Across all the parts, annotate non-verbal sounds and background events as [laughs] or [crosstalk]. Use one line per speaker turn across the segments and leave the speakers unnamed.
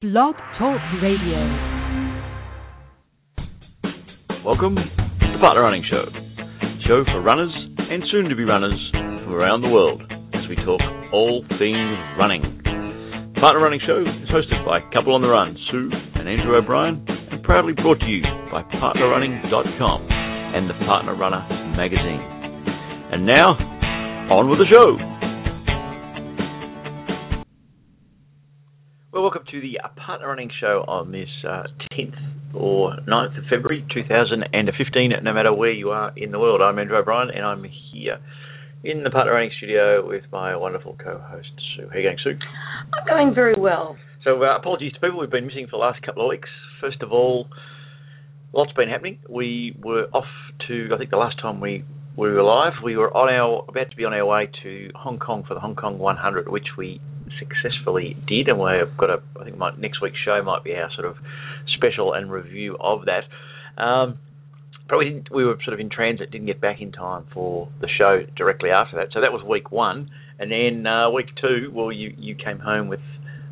Blog Talk Radio.
Welcome to the Partner Running Show, show for runners and soon to be runners from around the world as we talk all things running. The Partner Running Show is hosted by Couple on the Run, Sue and Andrew O'Brien, and proudly brought to you by PartnerRunning.com and the Partner Runner magazine. And now, on with the show. Welcome to the Partner Running Show on this uh, 10th or 9th of February 2015. No matter where you are in the world, I'm Andrew O'Brien and I'm here in the Partner Running studio with my wonderful co-host Sue. How are you going, Sue?
I'm going very well.
So, uh, apologies to people we've been missing for the last couple of weeks. First of all, lots been happening. We were off to, I think the last time we we were live, we were on our about to be on our way to Hong Kong for the Hong Kong 100, which we successfully did, and we've got a. I think my next week's show might be our sort of special and review of that. Um, but we didn't. We were sort of in transit, didn't get back in time for the show directly after that. So that was week one, and then uh, week two. Well, you you came home with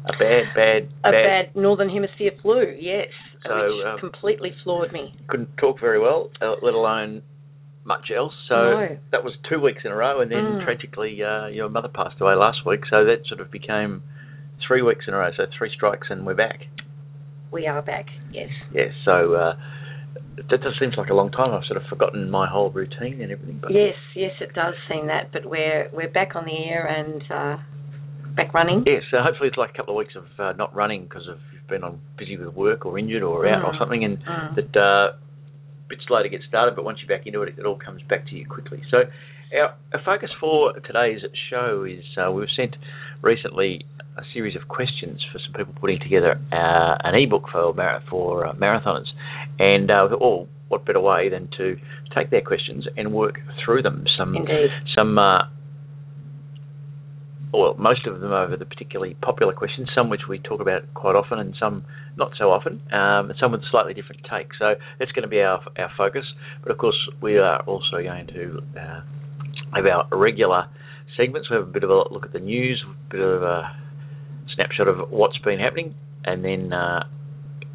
a bad, bad,
a bad, northern hemisphere flu. Yes,
So,
which
um,
completely floored me.
couldn't talk very well, uh, let alone much else. So
No.
that was two weeks in a row, and then
Mm.
tragically, uh, your mother passed away last week. So that sort of became three weeks in a row. So three strikes, and we're back.
We are back. Yes.
Yes. So uh, that just seems like a long time. I've sort of forgotten my whole routine and everything. But
Yes, yes, it does seem that, but we're we're back on the air and uh, back running.
Yes, so hopefully it's like a couple of weeks of uh, not running because of you've been on busy with work or injured or out or
Mm.
something, and
Mm.
that uh, bit slow to get started. But once you're back into it, it all comes back to you quickly. So our, our focus for today's show is uh, we've sent recently a series of questions for some people putting together uh, an ebook for mar- for uh, marathoners, and uh, thought, oh, what better way than to take their questions and work through them? Some
Indeed.
some uh, well, most of them over the particularly popular questions, some which we talk about quite often and some not so often, um, and some with slightly different takes. So that's going to be our our focus. But of course, we are also going to uh, have our regular segments. We have a bit of a look at the news, a bit of a snapshot of what's been happening, and then uh,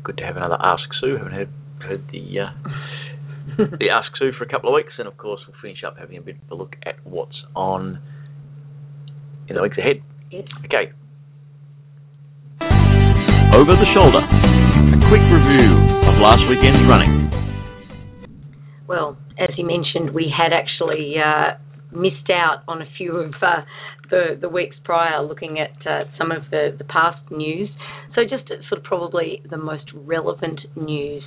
good to have another Ask Sue. Haven't heard, heard the uh, [laughs] the Ask Sue for a couple of weeks, and of course we'll finish up having a bit of a look at what's on in the weeks ahead. Okay. Over the shoulder, a quick review of last weekend's running.
Well, as you mentioned, we had actually uh, missed out on a few of uh, the the weeks prior, looking at uh, some of the the past news. So just sort of probably the most relevant news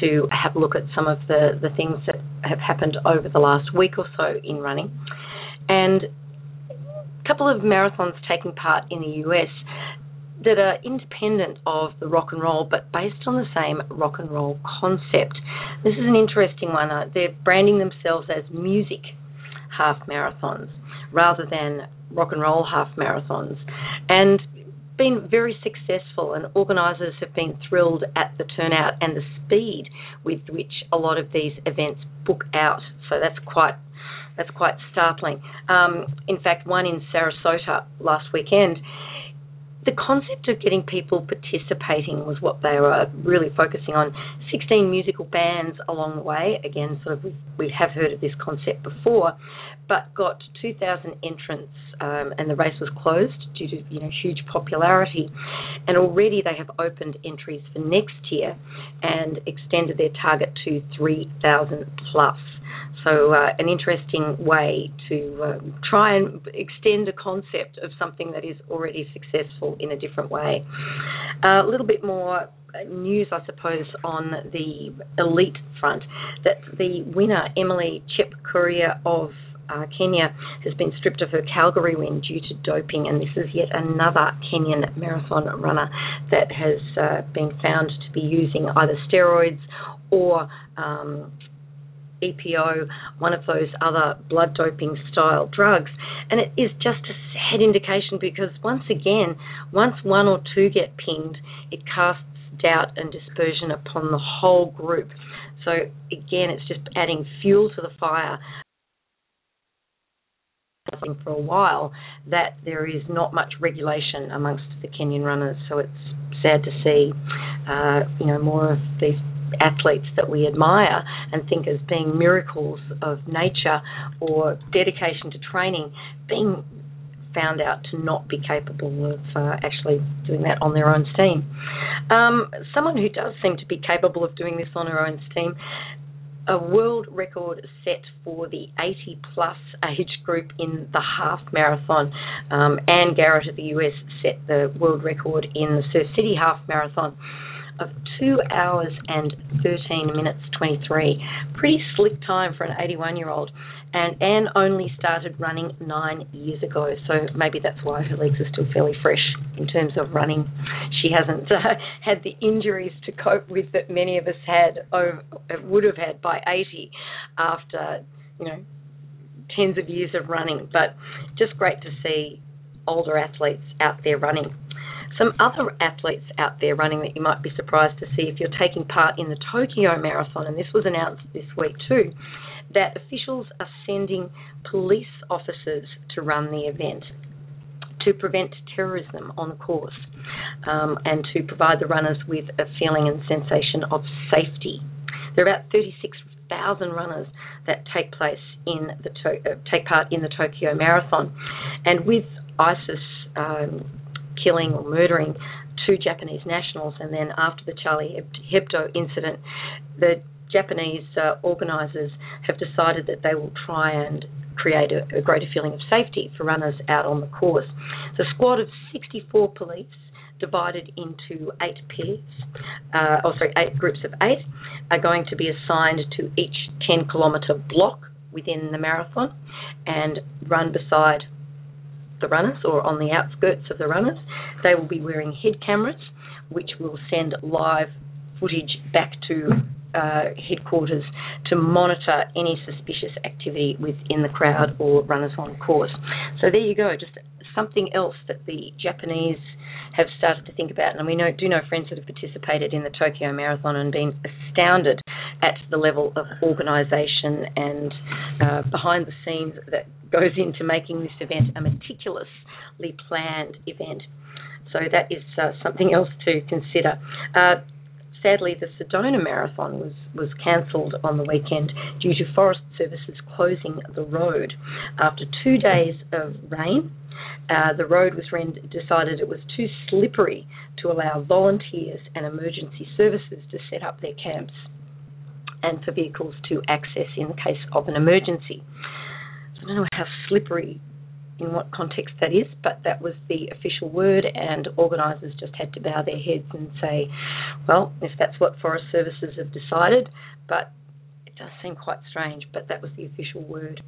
to have a look at some of the the things that have happened over the last week or so in running, and couple of marathons taking part in the US that are independent of the rock and roll, but based on the same rock and roll concept. This is an interesting one. Uh, they're branding themselves as music half marathons rather than rock and roll half marathons, and been very successful. And organisers have been thrilled at the turnout and the speed with which a lot of these events book out. So that's quite that's quite startling. Um, in fact, one in Sarasota last weekend the concept of getting people participating was what they were really focusing on. 16 musical bands along the way. Again, sort of we, have heard of this concept before, but got 2,000 entrants, um, and the race was closed due to you know huge popularity. And already they have opened entries for next year and extended their target to 3,000 plus. So, uh, an interesting way to um, try and extend a concept of something that is already successful in a different way. Uh, a little bit more news, I suppose, on the elite front that the winner, Emily Chip Courier of uh, Kenya, has been stripped of her Calgary win due to doping, and this is yet another Kenyan marathon runner that has uh, been found to be using either steroids or um, EPO, one of those other blood doping style drugs. And it is just a sad indication because, once again, once one or two get pinged, it casts doubt and dispersion upon the whole group. So, again, it's just adding fuel to the fire for a while that there is not much regulation amongst the Kenyan runners. So it's sad to see, uh, you know, more of these athletes that we admire and think as being miracles of nature or dedication to training being found out to not be capable of uh, actually doing that on their own steam. Um, someone who does seem to be capable of doing this on her own steam a world record set for the 80 plus age group in the half marathon. Um, Anne Garrett of the US set the world record in the Surf City half marathon of 2 hours and 13 minutes 23. Pretty slick time for an 81 year old and Anne only started running nine years ago, so maybe that's why her legs are still fairly fresh in terms of running. She hasn't [laughs] uh, had the injuries to cope with that many of us had over, would have had by 80 after you know tens of years of running. But just great to see older athletes out there running. Some other athletes out there running that you might be surprised to see if you're taking part in the Tokyo Marathon, and this was announced this week too that officials are sending police officers to run the event to prevent terrorism on the course um, and to provide the runners with a feeling and sensation of safety. There are about 36,000 runners that take place in the to- uh, take part in the Tokyo Marathon, and with ISIS um, killing or murdering two Japanese nationals, and then after the Charlie Hebdo incident, the Japanese uh, organisers have decided that they will try and create a, a, greater feeling of safety for runners out on the course. The squad of 64 police divided into eight pairs, uh, oh sorry, eight groups of eight, are going to be assigned to each 10 kilometre block within the marathon and run beside the runners or on the outskirts of the runners. They will be wearing head cameras, which will send live footage back to uh, headquarters to monitor any suspicious activity within the crowd or runners on course. So there you go, just something else that the Japanese have started to think about. And we know, do know friends that have participated in the Tokyo Marathon and been astounded at the level of organisation and uh, behind the scenes that goes into making this event a meticulously planned event. So that is uh, something else to consider. Uh, sadly, the Sedona Marathon was, was cancelled on the weekend due to Forest Services closing the road. After two days of rain, uh, the road was decided it was too slippery to allow volunteers and emergency services to set up their camps and for vehicles to access in case of an emergency. I don't know how slippery in what context that is, but that was the official word, and organisers just had to bow their heads and say, well, if that's what Forest Services have decided, but it does seem quite strange, but that was the official word.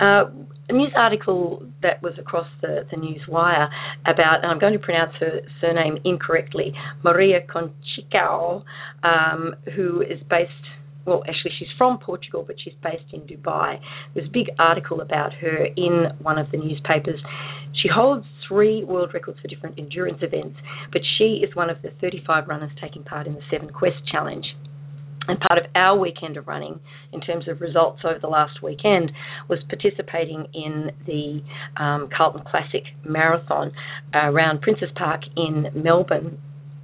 Uh, a news article that was across the, the news wire about, and I'm going to pronounce her surname incorrectly, Maria Conceição, um, who is based well, actually, she's from Portugal, but she's based in Dubai. There's a big article about her in one of the newspapers. She holds three world records for different endurance events, but she is one of the 35 runners taking part in the Seven Quest Challenge. And part of our weekend of running, in terms of results over the last weekend, was participating in the um, Carlton Classic Marathon uh, around Princes Park in Melbourne,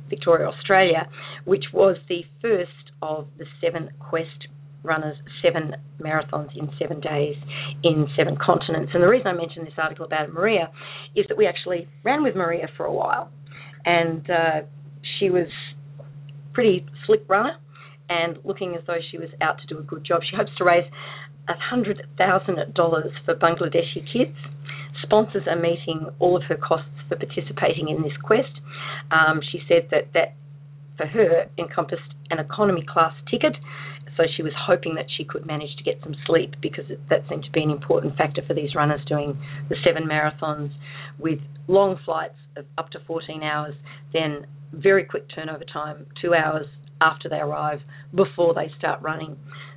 Victoria, Australia, which was the first of the seven Quest runners, seven marathons in seven days in seven continents. And the reason I mentioned this article about Maria is that we actually ran with Maria for a while, and uh, she was pretty slick runner and looking as though she was out to do a good job. She hopes to raise $100,000 for Bangladeshi kids. Sponsors are meeting all of her costs for participating in this quest. Um, she said that that for her encompassed an economy class ticket. So she was hoping that she could manage to get some sleep because that seemed to be an important factor for these runners doing the seven marathons with long flights of up to 14 hours, then very quick turnover time, two hours after they arrive before they start running.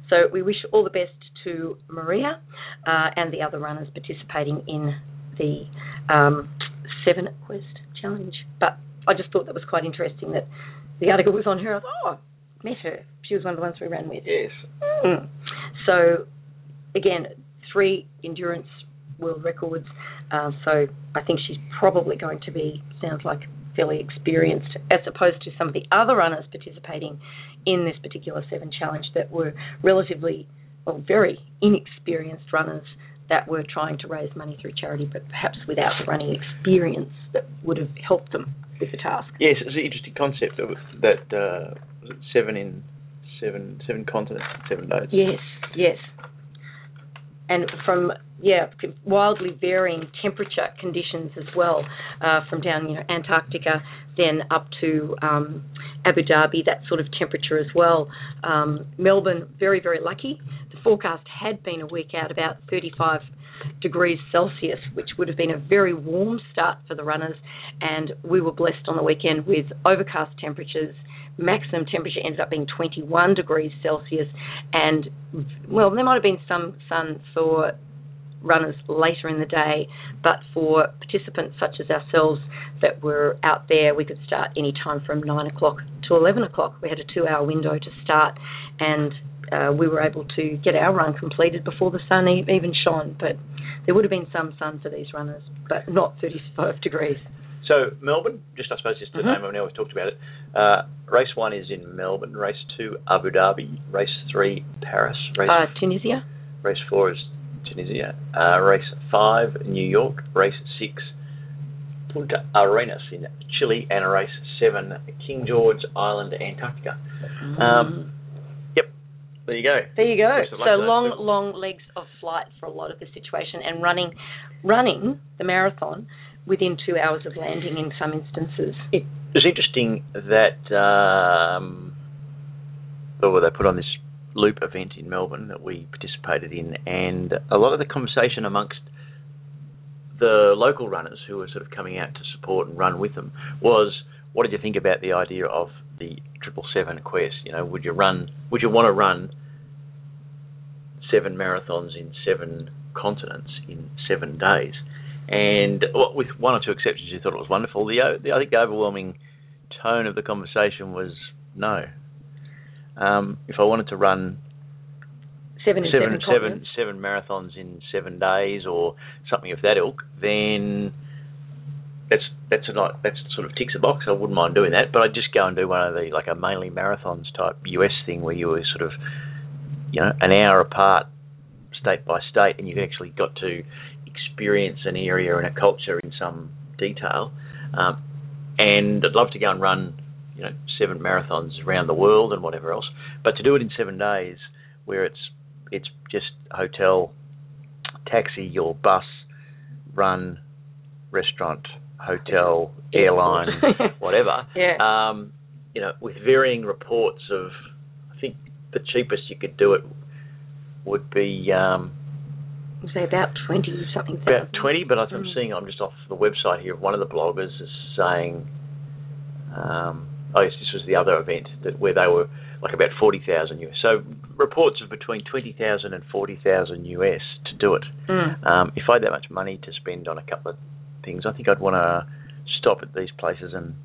So we wish all the best to Maria uh, and the other runners participating in the um, Seven Quest Challenge. But I just thought that was quite interesting that the article was on her. I thought, oh, met her. She was one of the ones we ran with.
Yes.
Mm. So, again, three endurance world records. Uh, so I think she's probably going to be sounds like fairly experienced as opposed to some of the other runners participating in this particular seven challenge that were relatively well very inexperienced runners that were trying to raise money through charity, but perhaps without the running experience that would have helped them with the task.
Yes, it's an interesting concept of that uh, it seven in seven seven continents in seven days.
Yes, yes. And from yeah, wildly varying temperature conditions as well, uh, from down you know Antarctica, then up to um, Abu Dhabi, that sort of temperature as well. Um, Melbourne, very very lucky. The forecast had been a week out about 35 degrees Celsius, which would have been a very warm start for the runners, and we were blessed on the weekend with overcast temperatures maximum temperature ended up being 21 degrees Celsius, and well, there might have been some sun for runners later in the day, but for participants such as ourselves that were out there, we could start any time from 9 o'clock to 11 o'clock. We had a two hour window to start, and uh, we were able to get our run completed before the sun even shone. But there would have been some sun for these runners, but not 35 degrees.
So Melbourne, just I suppose just the
mm-hmm.
name. I know we've talked about it. Uh, race one is in Melbourne. Race two, Abu Dhabi. Race three, Paris. Race
uh, Tunisia.
Race four is Tunisia. Uh, race five, New York. Race six, Punta Arenas in Chile, and race seven, King George Island, Antarctica.
Mm.
Um, yep, there you go.
There you go. So long, long legs of flight for a lot of the situation, and running, running the marathon within two hours of landing in some instances.
It was interesting that um, well, they put on this loop event in Melbourne that we participated in, and a lot of the conversation amongst the local runners who were sort of coming out to support and run with them was, what did you think about the idea of the triple seven quest? You know, would you run? Would you want to run seven marathons in seven continents in seven days? And with one or two exceptions, you thought it was wonderful. The, the I think the overwhelming tone of the conversation was no. Um, if I wanted to run
seven, seven,
seven, seven marathons in seven days or something of that ilk, then that's that's a not that sort of ticks a box. I wouldn't mind doing that, but I'd just go and do one of the like a mainly marathons type US thing where you were sort of you know an hour apart, state by state, and you've actually got to experience an area and a culture in some detail. Um, and I'd love to go and run, you know, seven marathons around the world and whatever else. But to do it in seven days, where it's it's just hotel, taxi, your bus, run, restaurant, hotel, [laughs] airline, whatever. [laughs]
Yeah.
Um, you know, with varying reports of, I think the cheapest you could do it would be um,
say about 20 something
About 20, but I'm mm. seeing, I'm just off the website here, one of the bloggers is saying, um, oh yes, this was the other event that where they were like about 40,000 US. So reports of between 20,000 and 40,000 US to do it.
Mm.
Um, if I had that much money to spend on a couple of things, I think I'd want to stop at these places and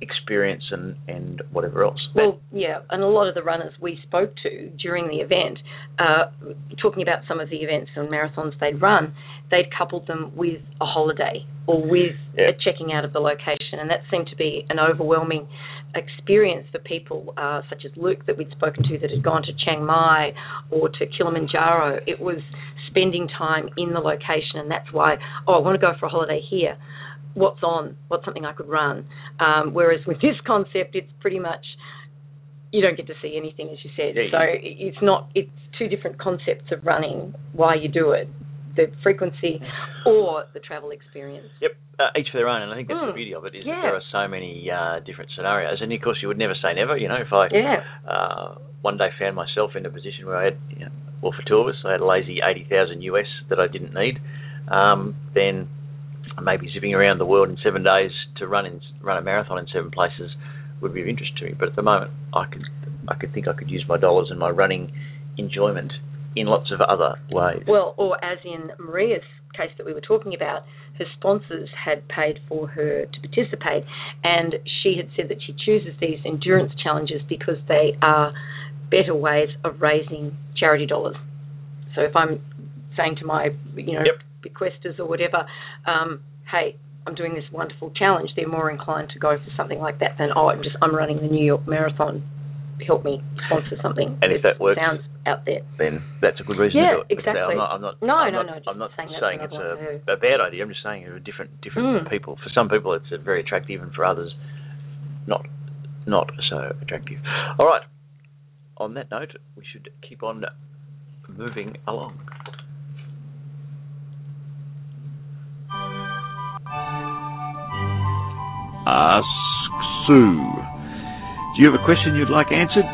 experience and, and whatever else.
Well, yeah, and a lot of the runners we spoke to during the event, uh, talking about some of the events and marathons they'd run, they'd coupled them with a holiday or with
yeah.
a checking out of the location, and that seemed to be an overwhelming experience for people uh, such as Luke that we'd spoken to that had gone to Chiang Mai or to Kilimanjaro. It was spending time in the location, and that's why, oh, I want to go for a holiday here what's on, what's something I could run. Um, whereas with this concept, it's pretty much you don't get to see anything, as you said.
Yeah,
so it's not it's two different concepts of running. Why you do it, the frequency or the travel experience.
Yep, uh, each for their own, and I think that's
mm.
the beauty of it is
yeah.
that there are so many uh, different scenarios. And of course, you would never say never. You know, if I
yeah.
uh, one day found myself in a position where I had, you know, well, for two of us, I had a lazy eighty thousand US that I didn't need, um, then maybe zipping around the world in seven days to run in run a marathon in seven places would be of interest to me. But at the moment, I could I could think I could use my dollars and my running enjoyment in lots of other ways.
Well, or as in Maria's case that we were talking about, her sponsors had paid for her to participate, and she had said that she chooses these endurance challenges because they are better ways of raising charity dollars. So if I'm saying to my, you know,
yep.
Bequesters or whatever, um, hey, I'm doing this wonderful challenge, they're more inclined to go for something like that than oh, I'm just I'm running the New York Marathon. Help me sponsor something.
And if that works,
sounds out there.
then that's a good reason
Yeah,
to do it.
Exactly.
I'm not, I'm not,
No,
I'm
no,
not,
no,
I'm not
saying
saying it's a, a bad idea. I'm just saying there are different different
Mm.
people. For some people, it's very attractive, and for others, not not so attractive. All right. On that note, we should keep on moving along.
Ask Sue. Do you have a question you'd like answered?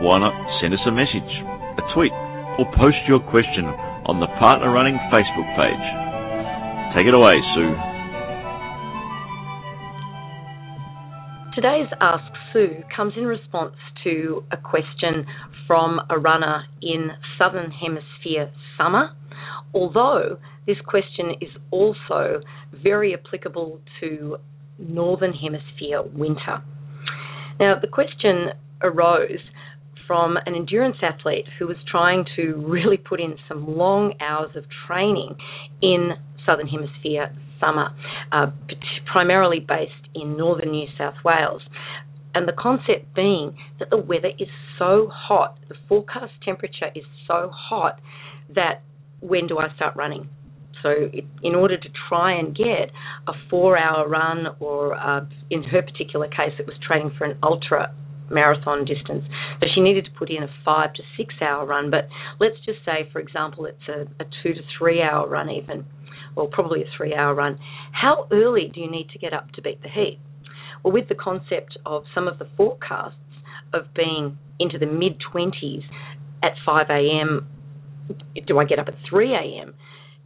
Why not send us a message, a tweet, or post your question on the Partner Running Facebook page. Take it away, Sue.
Today's Ask Sue comes in response to a question from a runner in Southern Hemisphere summer, although this question is also very applicable to Northern Hemisphere winter. Now, the question arose from an endurance athlete who was trying to really put in some long hours of training in Southern Hemisphere summer, uh, primarily based in northern New South Wales. And the concept being that the weather is so hot, the forecast temperature is so hot that when do I start running? So, it, in order to try and get a four hour run, or uh, in her particular case, it was training for an ultra marathon distance. So, she needed to put in a five to six hour run. But let's just say, for example, it's a, a two to three hour run, even, well, probably a three hour run. How early do you need to get up to beat the heat? Well, with the concept of some of the forecasts of being into the mid 20s at 5 a.m., do I get up at 3 a.m.?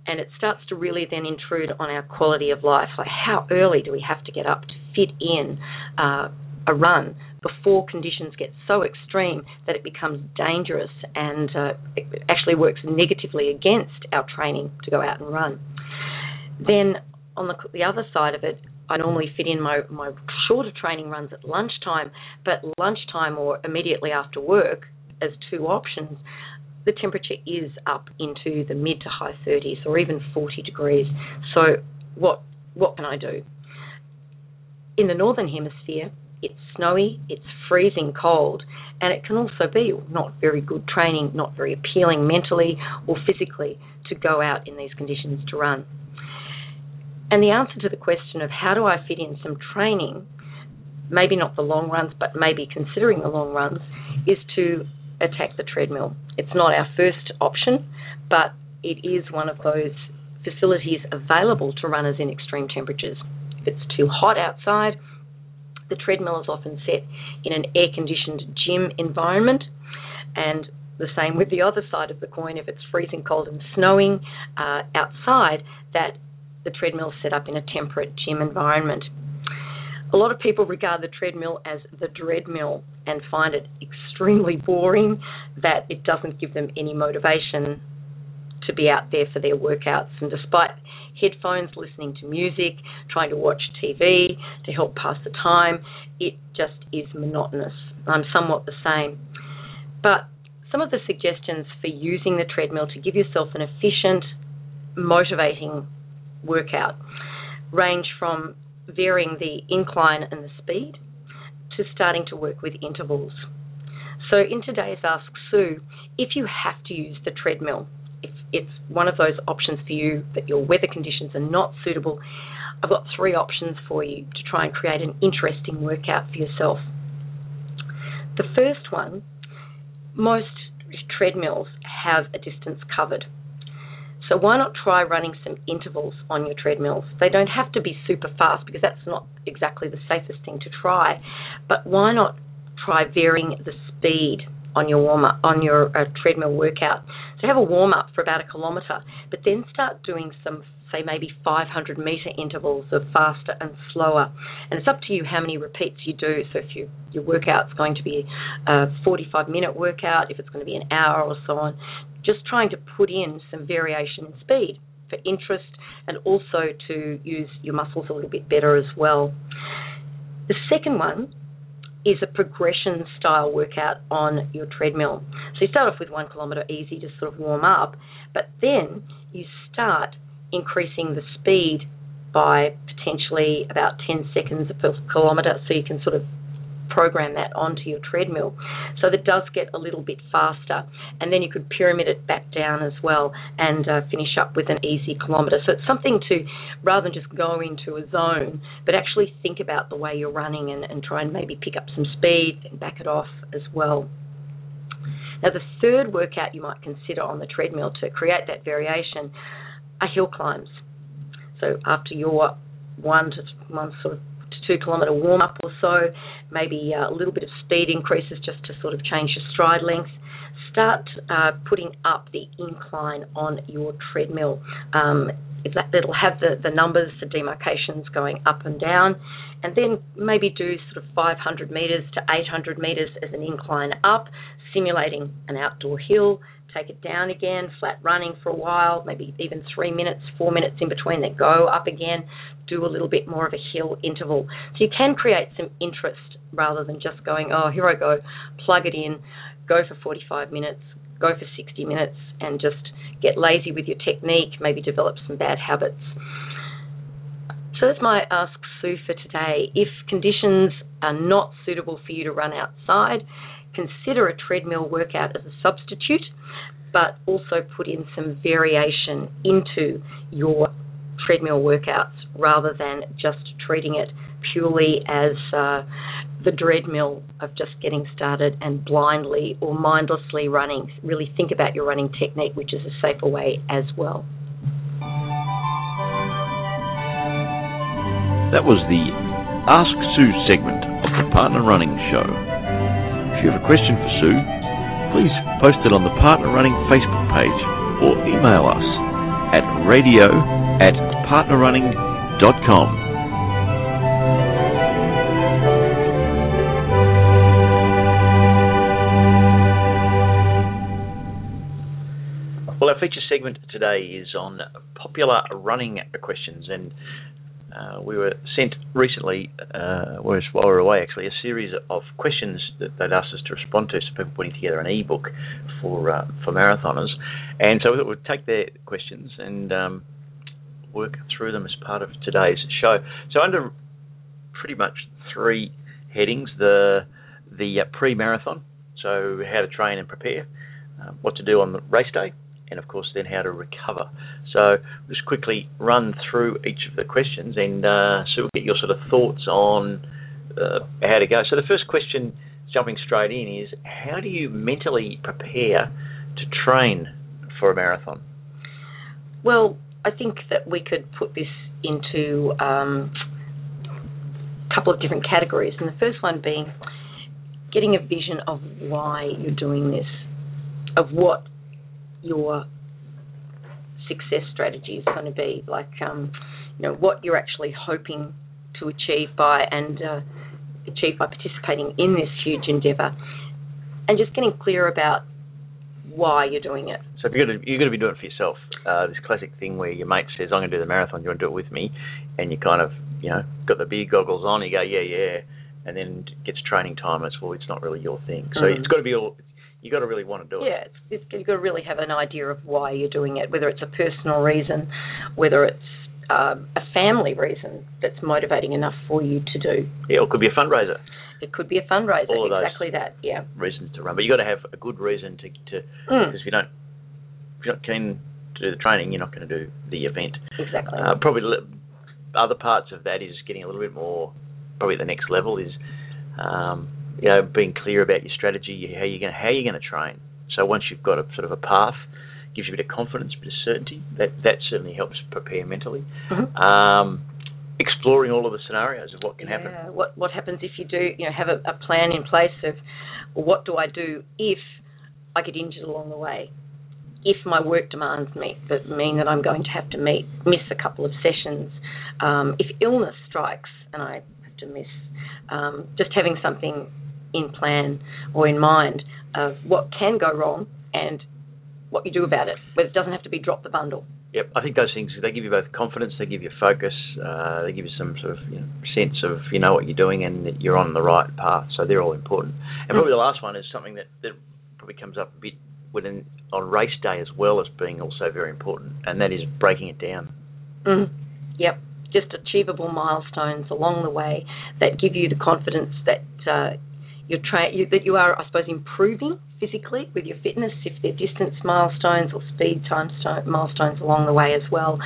And it starts to really then intrude on our quality of life. Like, how early do we have to get up to fit in uh, a run before conditions get so extreme that it becomes dangerous and uh, actually works negatively against our training to go out and run? Then, on the, the other side of it, I normally fit in my, my shorter training runs at lunchtime, but lunchtime or immediately after work as two options, the temperature is up into the mid to high 30s or even 40 degrees. So what what can I do? In the northern hemisphere, it's snowy, it's freezing cold, and it can also be not very good training, not very appealing mentally or physically to go out in these conditions to run. And the answer to the question of how do I fit in some training, maybe not the long runs, but maybe considering the long runs, is to attack the treadmill. It's not our first option, but it is one of those facilities available to runners in extreme temperatures. If it's too hot outside, the treadmill is often set in an air conditioned gym environment, and the same with the other side of the coin. If it's freezing cold and snowing uh, outside, that the treadmill is set up in a temperate gym environment. A lot of people regard the treadmill as the dreadmill and find it extremely boring, that it doesn't give them any motivation to be out there for their workouts. And despite headphones, listening to music, trying to watch TV to help pass the time, it just is monotonous. I'm somewhat the same. But some of the suggestions for using the treadmill to give yourself an efficient, motivating workout range from varying the incline and the speed to starting to work with intervals. So, in today's Ask Sue, if you have to use the treadmill, if it's one of those options for you that your weather conditions are not suitable, I've got three options for you to try and create an interesting workout for yourself. The first one, most treadmills have a distance covered. So why not try running some intervals on your treadmills? They don't have to be super fast because that's not exactly the safest thing to try. But why not try varying the speed on your warm up on your uh, treadmill workout? So have a warm up for about a kilometre, but then start doing some say maybe 500 metre intervals of faster and slower. And it's up to you how many repeats you do. So if you, your workout's going to be a 45 minute workout, if it's going to be an hour or so on, just trying to put in some variation in speed for interest and also to use your muscles a little bit better as well. The second one is a progression style workout on your treadmill. So you start off with one kilometre easy to sort of warm up, but then you start increasing the speed by potentially about 10 seconds per kilometre, so you can sort of program that onto your treadmill. So that does get a little bit faster. And then you could pyramid it back down as well and uh, finish up with an easy kilometre. So it's something to rather than just go into a zone but actually think about the way you're running and, and try and maybe pick up some speed and back it off as well. Now the third workout you might consider on the treadmill to create that variation are hill climbs so after your one to one sort of two kilometre warm up or so, maybe a little bit of speed increases just to sort of change your stride length. Start uh, putting up the incline on your treadmill. Um, that, it'll have the, the numbers, the demarcations going up and down, and then maybe do sort of 500 metres to 800 metres as an incline up, simulating an outdoor hill, take it down again, flat running for a while, maybe even three minutes, four minutes in between, then go up again, do a little bit more of a hill interval. So you can create some interest rather than just going, oh, here I go, plug it in, go for 45 minutes, go for 60 minutes, and just get lazy with your technique, maybe develop some bad habits. So that's my Ask Sue for today. If conditions are not suitable for you to run outside, consider a treadmill workout as a substitute, but also put in some variation into your treadmill workouts rather than just treating it purely as uh, the treadmill of just getting started and blindly or mindlessly running. Really think about your running technique, which is a safer way as well.
That was the Ask Sue segment of the Partner Running Show. If you have a question for Sue, please post it on the Partner Running Facebook page or email us at radio at partnerrunning.com.
Well, our feature segment today is on popular running questions, and uh, we were sent recently, uh, while we were away actually, a series of questions that they'd asked us to respond to. So people putting together an e-book for uh, for marathoners, and so we we'd take their questions and um, work through them as part of today's show. So under pretty much three headings: the the uh, pre-marathon, so how to train and prepare, uh, what to do on the race day, and of course then how to recover. So just quickly run through each of the questions and uh, so we'll get your sort of thoughts on uh, how to go. So the first question, jumping straight in, is how do you mentally prepare to train for a marathon?
Well, I think that we could put this into um, a couple of different categories, and the first one being getting a vision of why you're doing this, of what your success strategy is going to be, like um, you know what you're actually hoping to achieve by and uh, achieve by participating in this huge endeavour, and just getting clear about why you're doing it.
So if you're going to you're going to be doing it for yourself. Uh, this classic thing where your mate says, "I'm going to do the marathon. Do you want to do it with me?" And you kind of you know got the beer goggles on. You go, "Yeah, yeah," and then it gets training time. And it's well, it's not really your thing. So
Mhm.
it's got to be all. You got to really want to do it.
Yeah, it's, it's, you've got to really have an idea of why you're doing it, whether it's a personal reason, whether it's um, a family reason that's motivating enough for you to do.
Yeah, or it could be a fundraiser
It could be a fundraiser,
All of those.
exactly that. Yeah.
Reasons to run, but you got to have a good reason to to
Mm,
because if you don't if you're not keen to do the training, you're not going to do the event.
exactly.
Uh, probably other parts of that is getting a little bit more. Probably the next level is, um, you know, being clear about your strategy, how you're going how you're going to train. So once you've got a sort of a path, gives you a bit of confidence, a bit of certainty. That that certainly helps prepare mentally.
Mhm.
Um, exploring all of the scenarios of what can happen.
What what happens if you do you know have a, a plan in place of what do I do if I get injured along the way? If my work demands me that mean that I'm going to have to meet miss a couple of sessions, um, if illness strikes and I have to miss, um, just having something in plan or in mind of what can go wrong and what you do about it. But it doesn't have to be drop the bundle.
Yep, I think those things they give you both confidence, they give you focus, uh, they give you some sort of you know, sense of you know what you're doing and that you're on the right path. So they're all important. And probably the last one is something that, that probably comes up a bit within on race day as well as being also very important, and that is breaking it down
Mm. Yep. Just achievable milestones along the way that give you the confidence that uh, you're tra- you, that you are, I suppose, improving physically with your fitness, if they're distance milestones or speed time milestones along the way as well.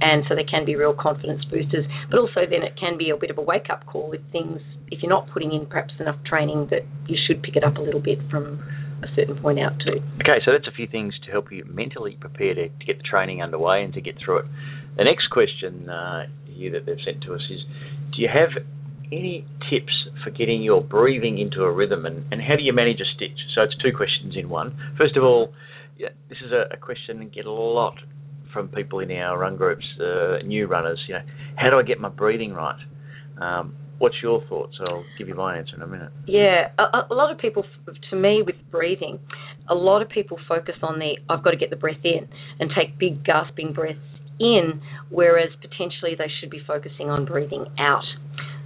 And so they can be real confidence boosters. But also then it can be a bit of a wake up call with things, if you're not putting in perhaps enough training, that you should pick it up a little bit from a certain point out too.
Okay, so that's a few things to help you mentally prepare to, to get the training underway and to get through it. The next question uh, here that they've sent to us is, do you have any tips for getting your breathing into a rhythm and, and how do you manage a stitch? So it's two questions in one. First of all, yeah, this is a, a question I get a lot from people in our run groups, uh, new runners. You know, how do I get my breathing right? Um, what's your thoughts? I'll give you my answer in a minute.
Yeah, a, a lot of people, to me, with breathing, a lot of people focus on the I've got to get the breath in and take big gasping breaths in, whereas potentially they should be focusing on breathing out.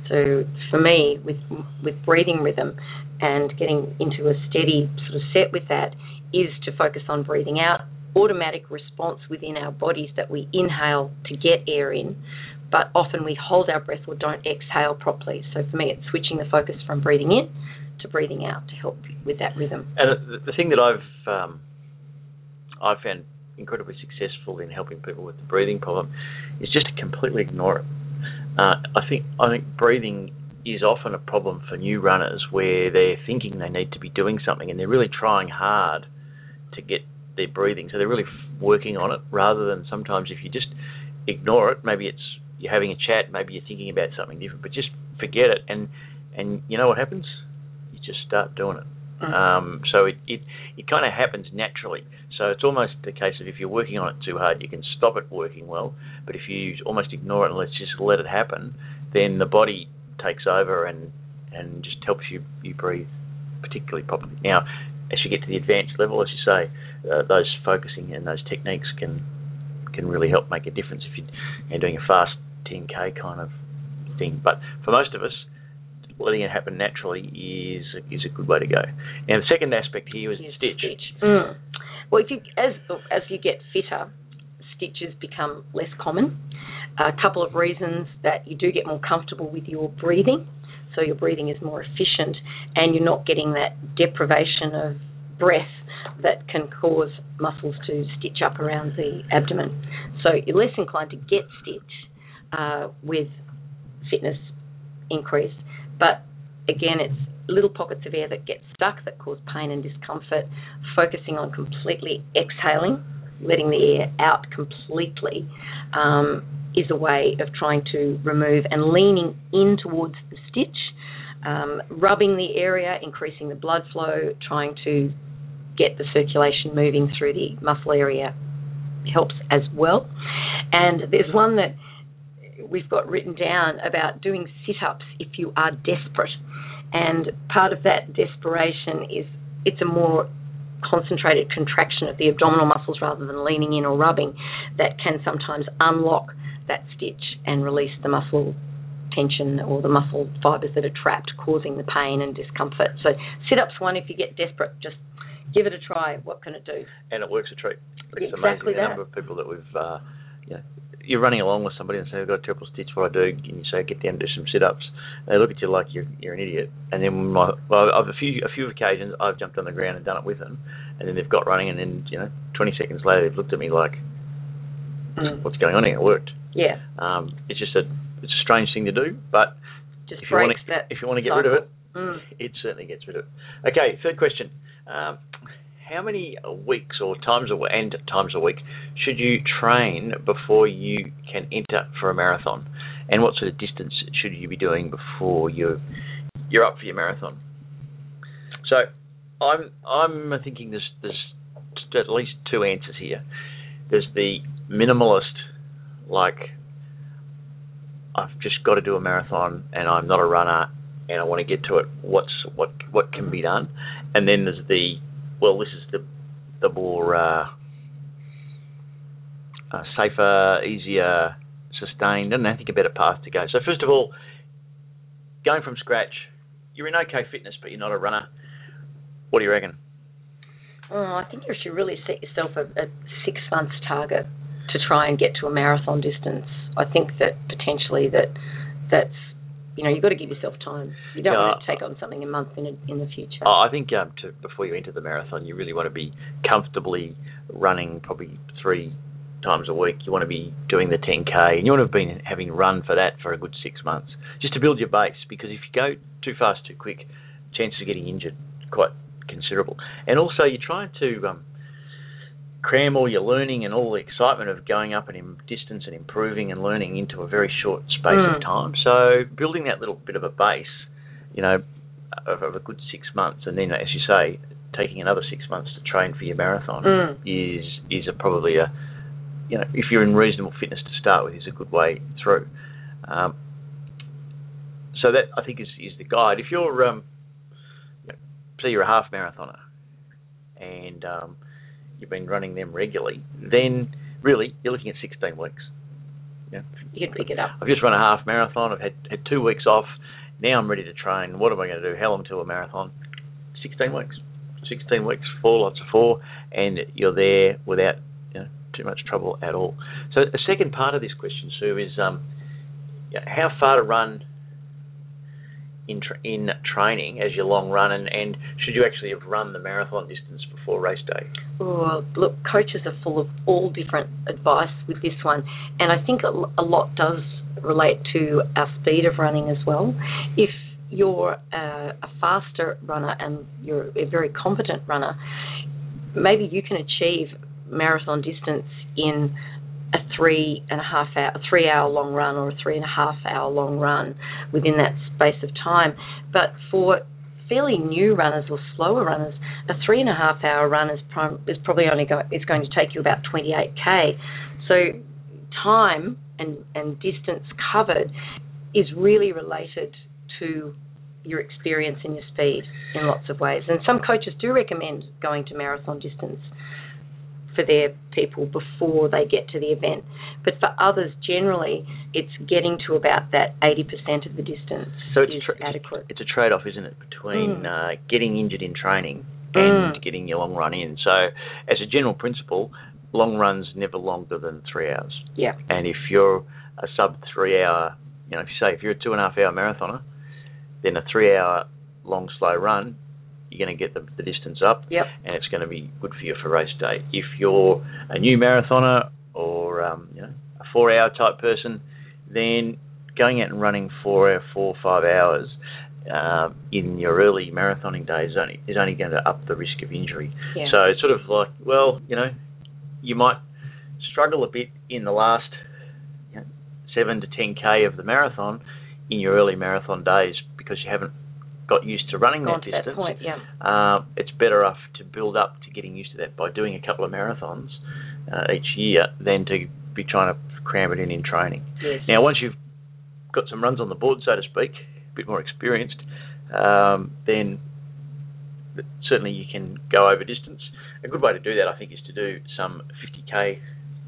So for me, with with breathing rhythm and getting into a steady sort of set with that, is to focus on breathing out, automatic response within our bodies that we inhale to get air in, but often we hold our breath or don't exhale properly. So for me, it's switching the focus from breathing in to breathing out to help with that rhythm.
And the thing that I've um, I've found incredibly successful in helping people with the breathing problem is just to completely ignore it. Uh, I think I think breathing is often a problem for new runners where they're thinking they need to be doing something and they're really trying hard to get their breathing. So they're really working on it rather than sometimes if you just ignore it, maybe it's you're having a chat, maybe you're thinking about something different, but just forget it and and you know what happens? You just start doing it. Mm. Um, so it, it, it kind of happens naturally. So it's almost the case of if you're working on it too hard, you can stop it working well. But if you almost ignore it and let's just let it happen, then the body takes over and and just helps you you breathe particularly properly. Now, as you get to the advanced level, as you say, uh, those focusing and those techniques can can really help make a difference if you're doing a fast 10k kind of thing. But for most of us, letting it happen naturally is is a good way to go. Now the second aspect here is stitch.
stitch. Mm. Well, if you as as you get fitter, stitches become less common. A couple of reasons that you do get more comfortable with your breathing, so your breathing is more efficient, and you're not getting that deprivation of breath that can cause muscles to stitch up around the abdomen. So you're less inclined to get stitch uh, with fitness increase. But again, it's little pockets of air that get stuck that cause pain and discomfort, focusing on completely exhaling, letting the air out completely, um, is a way of trying to remove and leaning in towards the stitch, um, rubbing the area, increasing the blood flow, trying to get the circulation moving through the muscle area helps as well. And there's one that we've got written down about doing sit ups if you are desperate. And part of that desperation is it's a more concentrated contraction of the abdominal muscles rather than leaning in or rubbing that can sometimes unlock that stitch and release the muscle tension or the muscle fibers that are trapped causing the pain and discomfort. So sit ups one if you get desperate, just give it a try. What can it do?
And it works a treat. It's
exactly
amazing the number of people that we've uh, you know, you're running along with somebody and say, I've got a terrible stitch, what I do, and you say, get down and do some sit ups. They look at you like you're you're an idiot. And then my, well, I've a few a few occasions I've jumped on the ground and done it with them, and then they've got running, and then you know, 20 seconds later they've looked at me like, mm. what's going on here? It worked.
Yeah.
Um, it's just a it's a strange thing to do, but
just
if you want
to
if you want to get
cycle.
rid of it,
mm.
it certainly gets rid of it. Okay, third question. Um, how many weeks or times a and times a week should you train before you can enter for a marathon? And what sort of distance should you be doing before you you're up for your marathon? So I'm I'm thinking there's there's at least two answers here. There's the minimalist, like I've just got to do a marathon and I'm not a runner and I want to get to it. What's what what can be done? And then there's the well, this is the the more uh, uh, safer, easier, sustained, and I think a better path to go. So first of all, going from scratch, you're in okay fitness, but you're not a runner. What do you reckon?
Oh, I think you should really set yourself a, a six months target. to try and get to a marathon distance. I think that potentially that that's you know you've got to give yourself time. You don't want to take on something a month in a, in the future.
I I think um, to, before you enter the marathon, you really want to be comfortably running probably three times a week. You want to be doing the 10k, and you want to have been having run for that for a good six months, just to build your base. Because if you go too fast, too quick, chances of getting injured quite considerable. And also, you're trying to um, cram all your learning and all the excitement of going up and in distance and improving and learning into a very short space
Mm.
of time. So building that little bit of a base, you know, of, of a good six months, and then, as you say, taking another six months to train for your marathon
Mm.
is is a probably a you know if you're in reasonable fitness to start with is a good way through. Um, so that I think is is the guide. If you're um, you know, say you're a half marathoner and um, you've been running them regularly, then really you're looking at 16 weeks. Yeah.
you can pick it up.
I've just run a half marathon. I've had had two weeks off. Now I'm ready to train. What am I going to do? How long to a marathon? 16 weeks. 16 weeks, four lots of four, and you're there without you know, too much trouble at all. So the second part of this question, Sue, is um, how far to run in tra- in training as your long run, and, and should you actually have run the marathon distance before race day?
Oh, look, coaches are full of all different advice with this one, and I think a lot does relate to our speed of running as well. If you're a, a faster runner and you're a very competent runner, maybe you can achieve marathon distance in a three and a half hour, a three hour long run or a three and a half hour long run within that space of time. But for fairly new runners or slower runners, a three and a half hour run is, prim- is probably only go- is going to take you about 28k. So time and, and distance covered is really related to your experience and your speed in lots of ways. And some coaches do recommend going to marathon distance for their people before they get to the event. But for others, generally, it's getting to about that 80% of the distance
So it's
is
tra-
adequate.
It's a trade-off, isn't it, between
Mm.
uh, getting injured in training and
Mm.
getting your long run in. So, as a general principle, long runs never longer than three hours.
Yeah.
And if you're a sub three hour, you know, if you say if you're a two and a half hour marathoner, then a three hour long slow run, you're going to get the, the distance up,
Yep.
and it's going to be good for you for race day. If you're a new marathoner or um, you know a four hour type person, then going out and running four or four or five hours uh, in your early marathoning days is only is only going to up the risk of injury.
Yeah.
So it's sort of like, well, you know, you might struggle a bit in the last you know, seven to ten k of the marathon in your early marathon days because you haven't got used to running
Gone
that
to
distance.
that point, yeah.
Uh, it's better off to build up to getting used to that by doing a couple of marathons uh, each year than to be trying to cram it in in training.
Yes.
Now, once you've got some runs on the board, so to speak, a bit more experienced, um, then certainly you can go over distance. A good way to do that, I think, is to do some 50k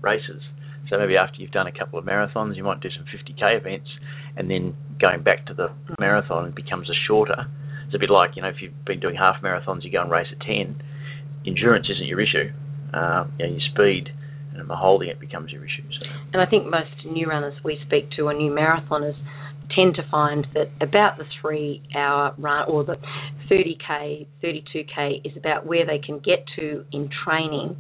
races. So maybe after you've done a couple of marathons, you might do some 50k events, and then going back to the marathon becomes a shorter. It's a bit like you know if you've been doing half marathons, you go and race at 10. Endurance isn't your issue. Uh, you know, your speed and holding it becomes your issue. So.
And I think most new runners we speak to or new marathoners tend to find that about the three hour run or the 30k, 32k is about where they can get to in training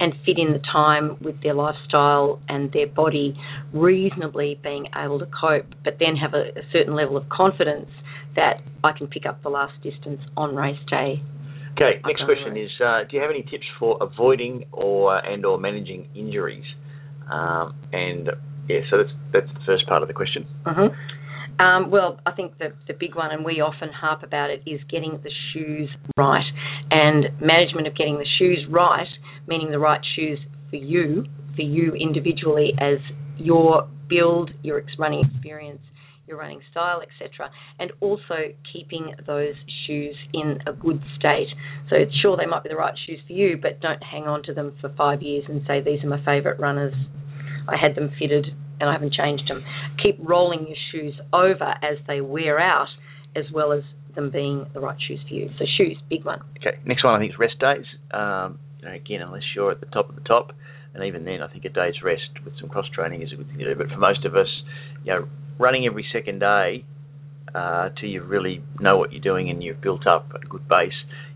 and fit in the time with their lifestyle and their body reasonably being able to cope, but then have a, a certain level of confidence that I can pick up the last distance on race day.
Okay, next question is: uh, Do you have any tips for avoiding or and or managing injuries? Um, and yeah, so that's that's the first part of the question.
hmm Um, well, I think the the big one, and we often harp about it, is getting the shoes right, and management of getting the shoes right, meaning the right shoes for you, for you individually, as your build, your running experience, your running style, etc., and also keeping those shoes in a good state. So it's sure, they might be the right shoes for you, but don't hang on to them for five years and say these are my favourite runners. I had them fitted and I haven't changed them. Keep rolling your shoes over as they wear out, as well as them being the right shoes for you. So shoes, big one.
Okay, next one I think is rest days. Um, again, unless you're at the top of the top, and even then, I think a day's rest with some cross training is a good thing to do. But for most of us, you know, running every second day uh, till you really know what you're doing and you've built up a good base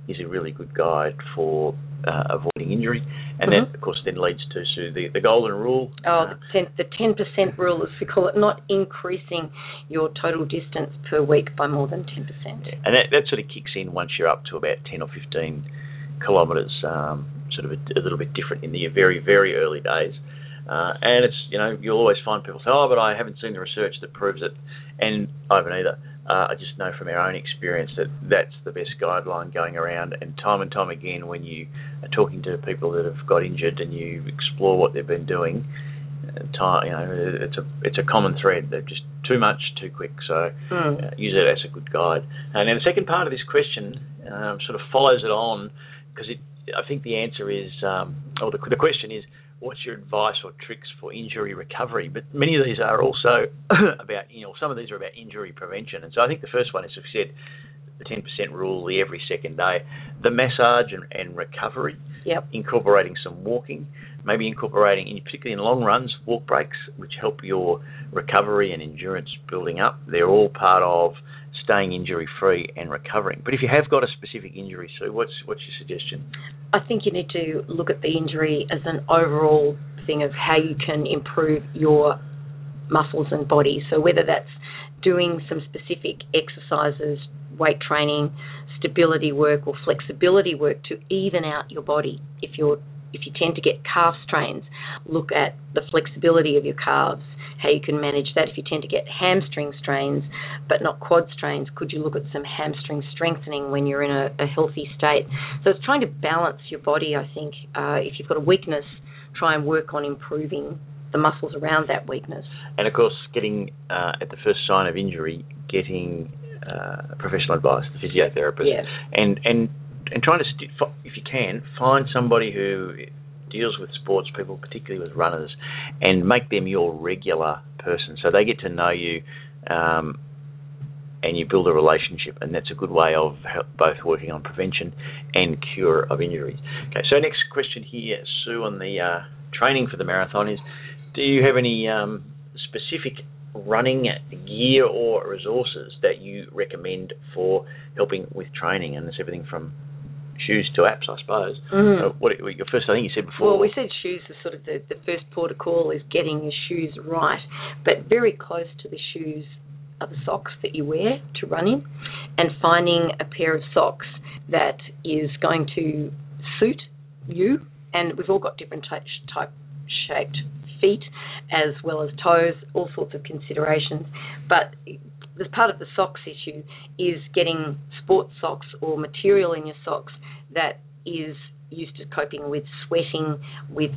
is a really good guide for uh, avoiding injury. And
Mhm.
that, of course, then leads to Sue, the, the golden rule.
Oh,
Uh,
the ten the ten percent rule, as we call it, not increasing your total distance per week by more than ten percent.
and that, that sort of kicks in once you're up to about 10 or 15 kilometres, um, sort of a, a little bit different in the very, very early days. Uh, and it's, you know, you'll always find people say, oh, but I haven't seen the research that proves it. And I haven't either. Uh, I just know from our own experience that that's the best guideline going around. And time and time again, when you are talking to people that have got injured and you explore what they've been doing, uh, time, you know, it's a it's a common thread. They're just too much, too quick. So
Mm.
uh, use it as a good guide. And then the second part of this question um, sort of follows it on because it, I think the answer is, um, or the, the question is, what's your advice or tricks for injury recovery? But many of these are also [coughs] about, you know, some of these are about injury prevention. And so I think the first one is, as we said, the 10% rule, the every second day, the massage and, and recovery,
Yep.
incorporating some walking, maybe incorporating, in, particularly in long runs, walk breaks, which help your recovery and endurance building up. They're all part of staying injury free and recovering. But if you have got a specific injury, Sue, what's what's your suggestion?
I think you need to look at the injury as an overall thing of how you can improve your muscles and body. So whether that's doing some specific exercises, weight training, stability work or flexibility work to even out your body. If you're if you tend to get calf strains, look at the flexibility of your calves, how you can manage that. If you tend to get hamstring strains but not quad strains, could you look at some hamstring strengthening when you're in a, a healthy state? So it's trying to balance your body, I think. Uh, if you've got a weakness, try and work on improving the muscles around that weakness.
And of course, getting uh, at the first sign of injury, getting uh, professional advice, the physiotherapist,
Yeah.
and and and trying to, st- if you can, find somebody who deals with sports people, particularly with runners, and make them your regular person, so they get to know you, um, and you build a relationship, and that's a good way of both working on prevention and cure of injuries. Okay, so next question here, Sue, on the uh, training for the marathon is, do you have any um, specific running gear or resources that you recommend for helping with training? And it's everything from shoes to apps, I suppose.
Mm.
What, your first, I think you said before.
Well, we said shoes are sort of the, the first port of call is getting your shoes right, but very close to the shoes are the socks that you wear to run in, and finding a pair of socks that is going to suit you. And we've all got different type, type shaped feet as well as toes, all sorts of considerations. But as part of the socks issue is getting sports socks or material in your socks that is used to coping with sweating, with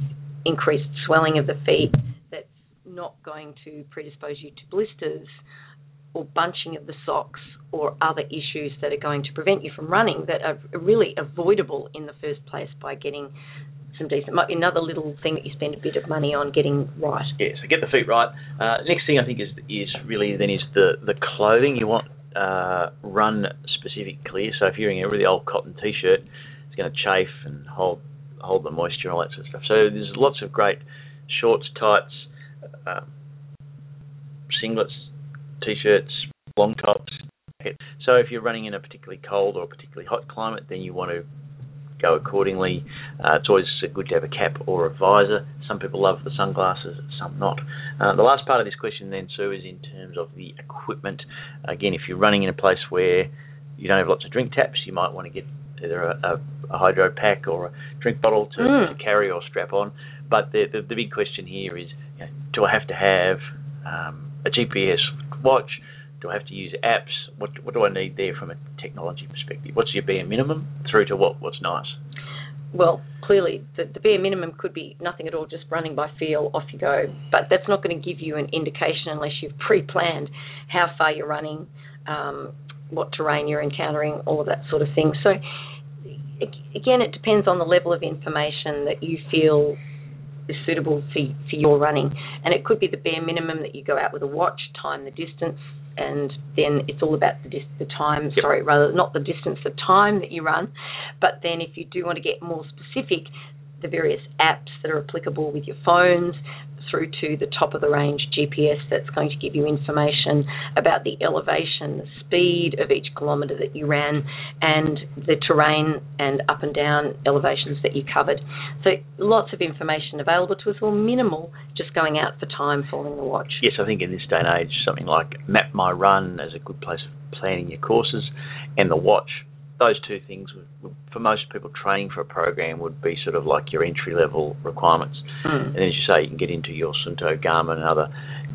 increased swelling of the feet, that's not going to predispose you to blisters or bunching of the socks or other issues that are going to prevent you from running that are really avoidable in the first place by getting some decent. Might be another little thing that you spend a bit of money on getting right.
Yeah, so get the feet right. Uh, next thing I think is is really then is the the clothing you want uh, run specific clear. So if you're wearing a really old cotton t-shirt, it's going to chafe and hold hold the moisture and all that sort of stuff. So there's lots of great shorts, tights, uh, singlets, t-shirts, long tops. So if you're running in a particularly cold or particularly hot climate, then you want to go accordingly. Uh, it's always good to have a cap or a visor. Some people love the sunglasses, some not. Uh, the last part of this question then, Sue, is in terms of the equipment. Again, if you're running in a place where you don't have lots of drink taps, you might want to get either a, a, a hydro pack or a drink bottle to,
Mm.
to carry or strap on. But the, the, the big question here is, you know, do I have to have um, a GPS watch? Do I have to use apps? What, what do I need there from a technology perspective? What's your bare minimum through to what, what's nice?
Well, clearly, the, the bare minimum could be nothing at all, just running by feel, off you go. But that's not going to give you an indication unless you've pre-planned how far you're running, um, what terrain you're encountering, all of that sort of thing. So, again, it depends on the level of information that you feel is suitable for for your running, and it could be the bare minimum that you go out with a watch, time the distance, and then it's all about the dis- the time.
Yep.
Sorry, rather not the distance, the time that you run. But then, if you do want to get more specific, the various apps that are applicable with your phones, through to the top of the range GPS that's going to give you information about the elevation, the speed of each kilometre that you ran, and the terrain and up and down elevations that you covered. So lots of information available to us, or minimal, just going out for time following the watch.
Yes, I think in this day and age, something like Map My Run is a good place of planning your courses, and the watch those two things, for most people, training for a program would be sort of like your entry level requirements.
Mm.
And as you say, you can get into your Suunto, Garmin, and other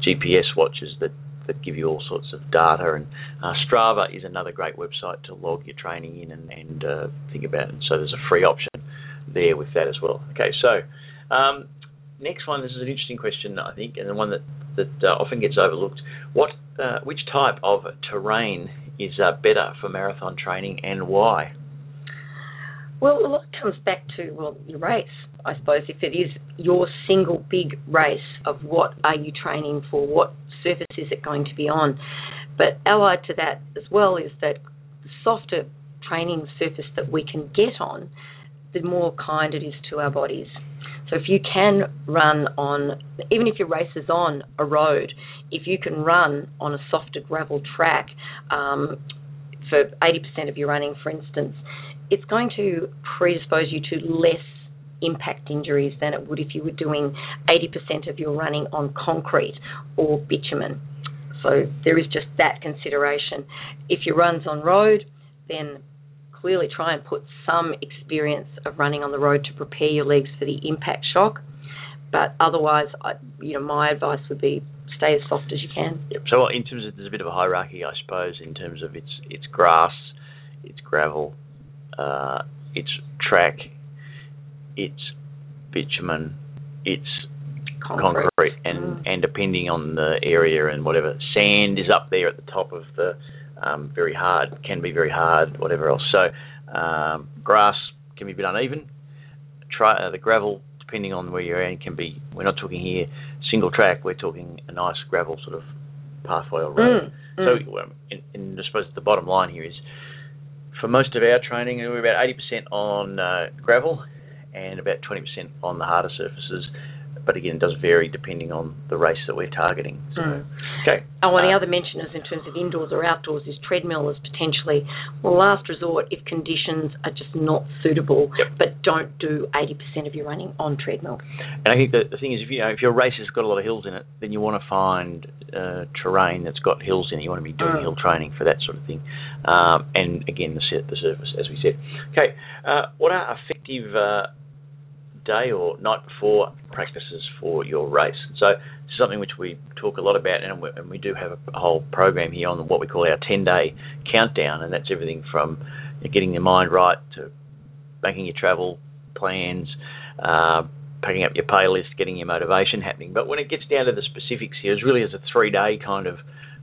GPS watches that, that give you all sorts of data. And uh, Strava is another great website to log your training in and, and uh, think about. And so there's a free option there with that as well. Okay, so um, next one. This is an interesting question, I think, and the one that that uh, often gets overlooked. What, uh, which type of terrain is uh, better for marathon training and why?
Well, a lot comes back to well your race, I suppose. If it is your single big race of what are you training for, what surface is it going to be on, but allied to that as well is that the softer training surface that we can get on, the more kind it is to our bodies. So if you can run on, even if your race is on a road, if you can run on a softer gravel track um, for 80% of your running, for instance, it's going to predispose you to less impact injuries than it would if you were doing 80% of your running on concrete or bitumen. So there is just that consideration. If your run's on road, then clearly try and put some experience of running on the road to prepare your legs for the impact shock. But otherwise, I, you know, my advice would be stay as soft as you can.
Yep. So in terms of there's a bit of a hierarchy, I suppose, in terms of its its grass, its gravel, uh, its track, its bitumen, its
concrete,
concrete and
mm.
and depending on the area and whatever, sand is up there at the top of the um, very hard, can be very hard, whatever else. So um, grass can be a bit uneven. Try, uh, the gravel, depending on where you're at, can be. We're not talking here single track. We're talking a nice gravel sort of pathway or road.
Mm,
so, um, and, and I suppose the bottom line here is, for most of our training, we're about 80% on uh, gravel and about 20% on the harder surfaces but again, it does vary depending on the race that we're targeting. So,
Mm.
Okay.
Oh, and the
Uh,
other mention is in terms of indoors or outdoors is treadmill is potentially well last resort if conditions are just not suitable.
Yep.
But don't do eighty percent of your running on treadmill.
And I think the, the thing is, if you know, if your race has got a lot of hills in it, then you want to find uh, terrain that's got hills in it. You want to be doing
Mm.
hill training for that sort of thing. Um, and again, the the surface, as we said. Okay. Uh, what are effective uh, day or night before practices for your race? So this is something which we talk a lot about, and we, and we do have a, whole program here on what we call our 10-day countdown, and that's everything from getting your mind right to making your travel plans, uh, packing up your pay list, getting your motivation happening. But when it gets down to the specifics here, it's really as a three-day kind of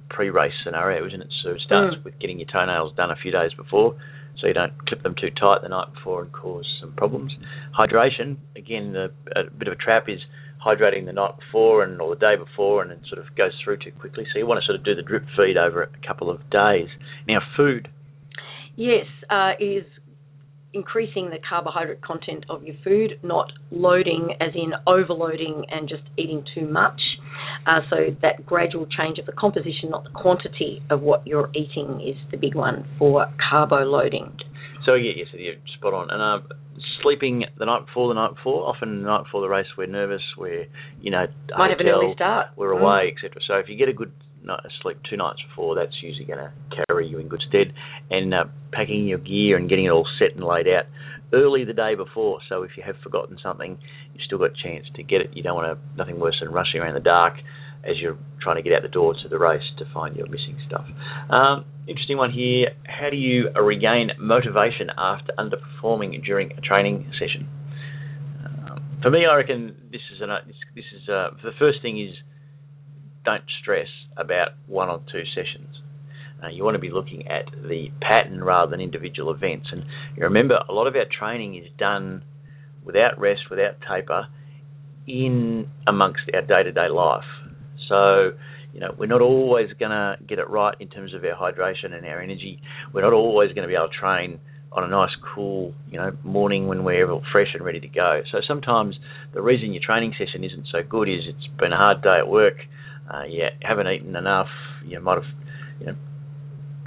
pre-race scenario, isn't it? So it starts
Mm.
with getting your toenails done a few days before, so you don't clip them too tight the night before and cause some problems. Hydration, again, the, a bit of a trap is hydrating the night before and or the day before, and it sort of goes through too quickly. So you want to sort of do the drip feed over a couple of days. Now, food.
Yes, uh, is increasing the carbohydrate content of your food, not loading as in overloading and just eating too much. Uh, so that gradual change of the composition, not the quantity of what you're eating, is the big one for carbo loading.
So yeah, yes, you're spot on. And uh, sleeping the night before, the night before. Often the night before the race, we're nervous. We're you know
Might have an early start.
we're
Mm.
away, etc. So if you get a good night of sleep two nights before, that's usually going to carry you in good stead. And uh, packing your gear and getting it all set and laid out early the day before. So if you have forgotten something, you've still got a chance to get it. You don't want to nothing worse than rushing around the dark as you're trying to get out the door to the race to find your missing stuff. Um, interesting one here. How do you regain motivation after underperforming during a training session? Um, for me, I reckon this is an this, is uh, the first thing is don't stress about one or two sessions. Uh, you want to be looking at the pattern rather than individual events. And you remember, a lot of our training is done without rest, without taper, in amongst our day-to-day life. So, you know, we're not always going to get it right in terms of our hydration and our energy. We're not always going to be able to train on a nice, cool, you know, morning when we're all fresh and ready to go. So sometimes the reason your training session isn't so good is it's been a hard day at work. Uh, you haven't eaten enough. You might have, you know,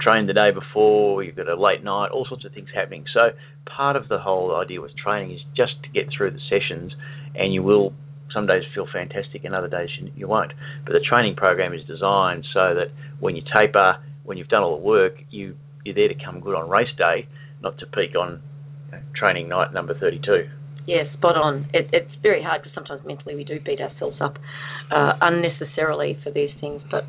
trained the day before. You've got a late night. All sorts of things happening. So part of the whole idea with training is just to get through the sessions, and you will some days feel fantastic and other days you, you won't. But the training program is designed so that when you taper, when you've done all the work, you you're there to come good on race day, not to peak on you know, training night number 32.
Yeah, spot on. It, it's very hard because sometimes mentally we do beat ourselves up uh, unnecessarily for these things, but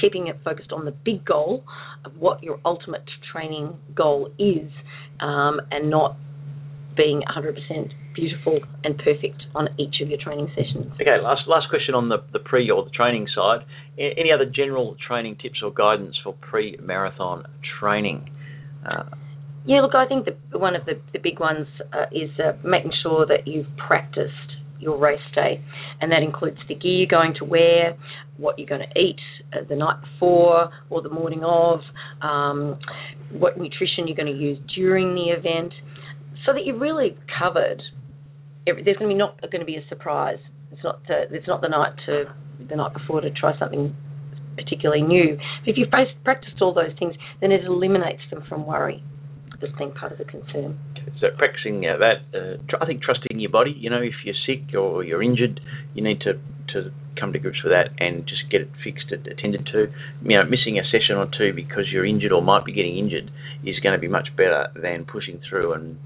keeping it focused on the big goal of what your ultimate training goal is um, and not being 100% beautiful and perfect on each of your training sessions.
Okay, last last question on the, the pre or the training side. Any other general training tips or guidance for pre marathon training? Uh,
yeah, look, I think the, one of the, the big ones uh, is uh, making sure that you've practiced your race day, and that includes the gear you're going to wear, what you're going to eat uh, the night before or the morning of, um, what nutrition you're going to use during the event, so that you're really covered there's going to be not going to be a surprise. It's not uh, it's not the night to the night before to try something particularly new. But if you've practiced all those things, then it eliminates them from worry as being part of the concern.
So practicing uh, that, uh, I think trusting your body. You know, if you're sick or you're injured, you need to to come to grips with that and just get it fixed, and attended to. You know, missing a session or two because you're injured or might be getting injured is going to be much better than pushing through and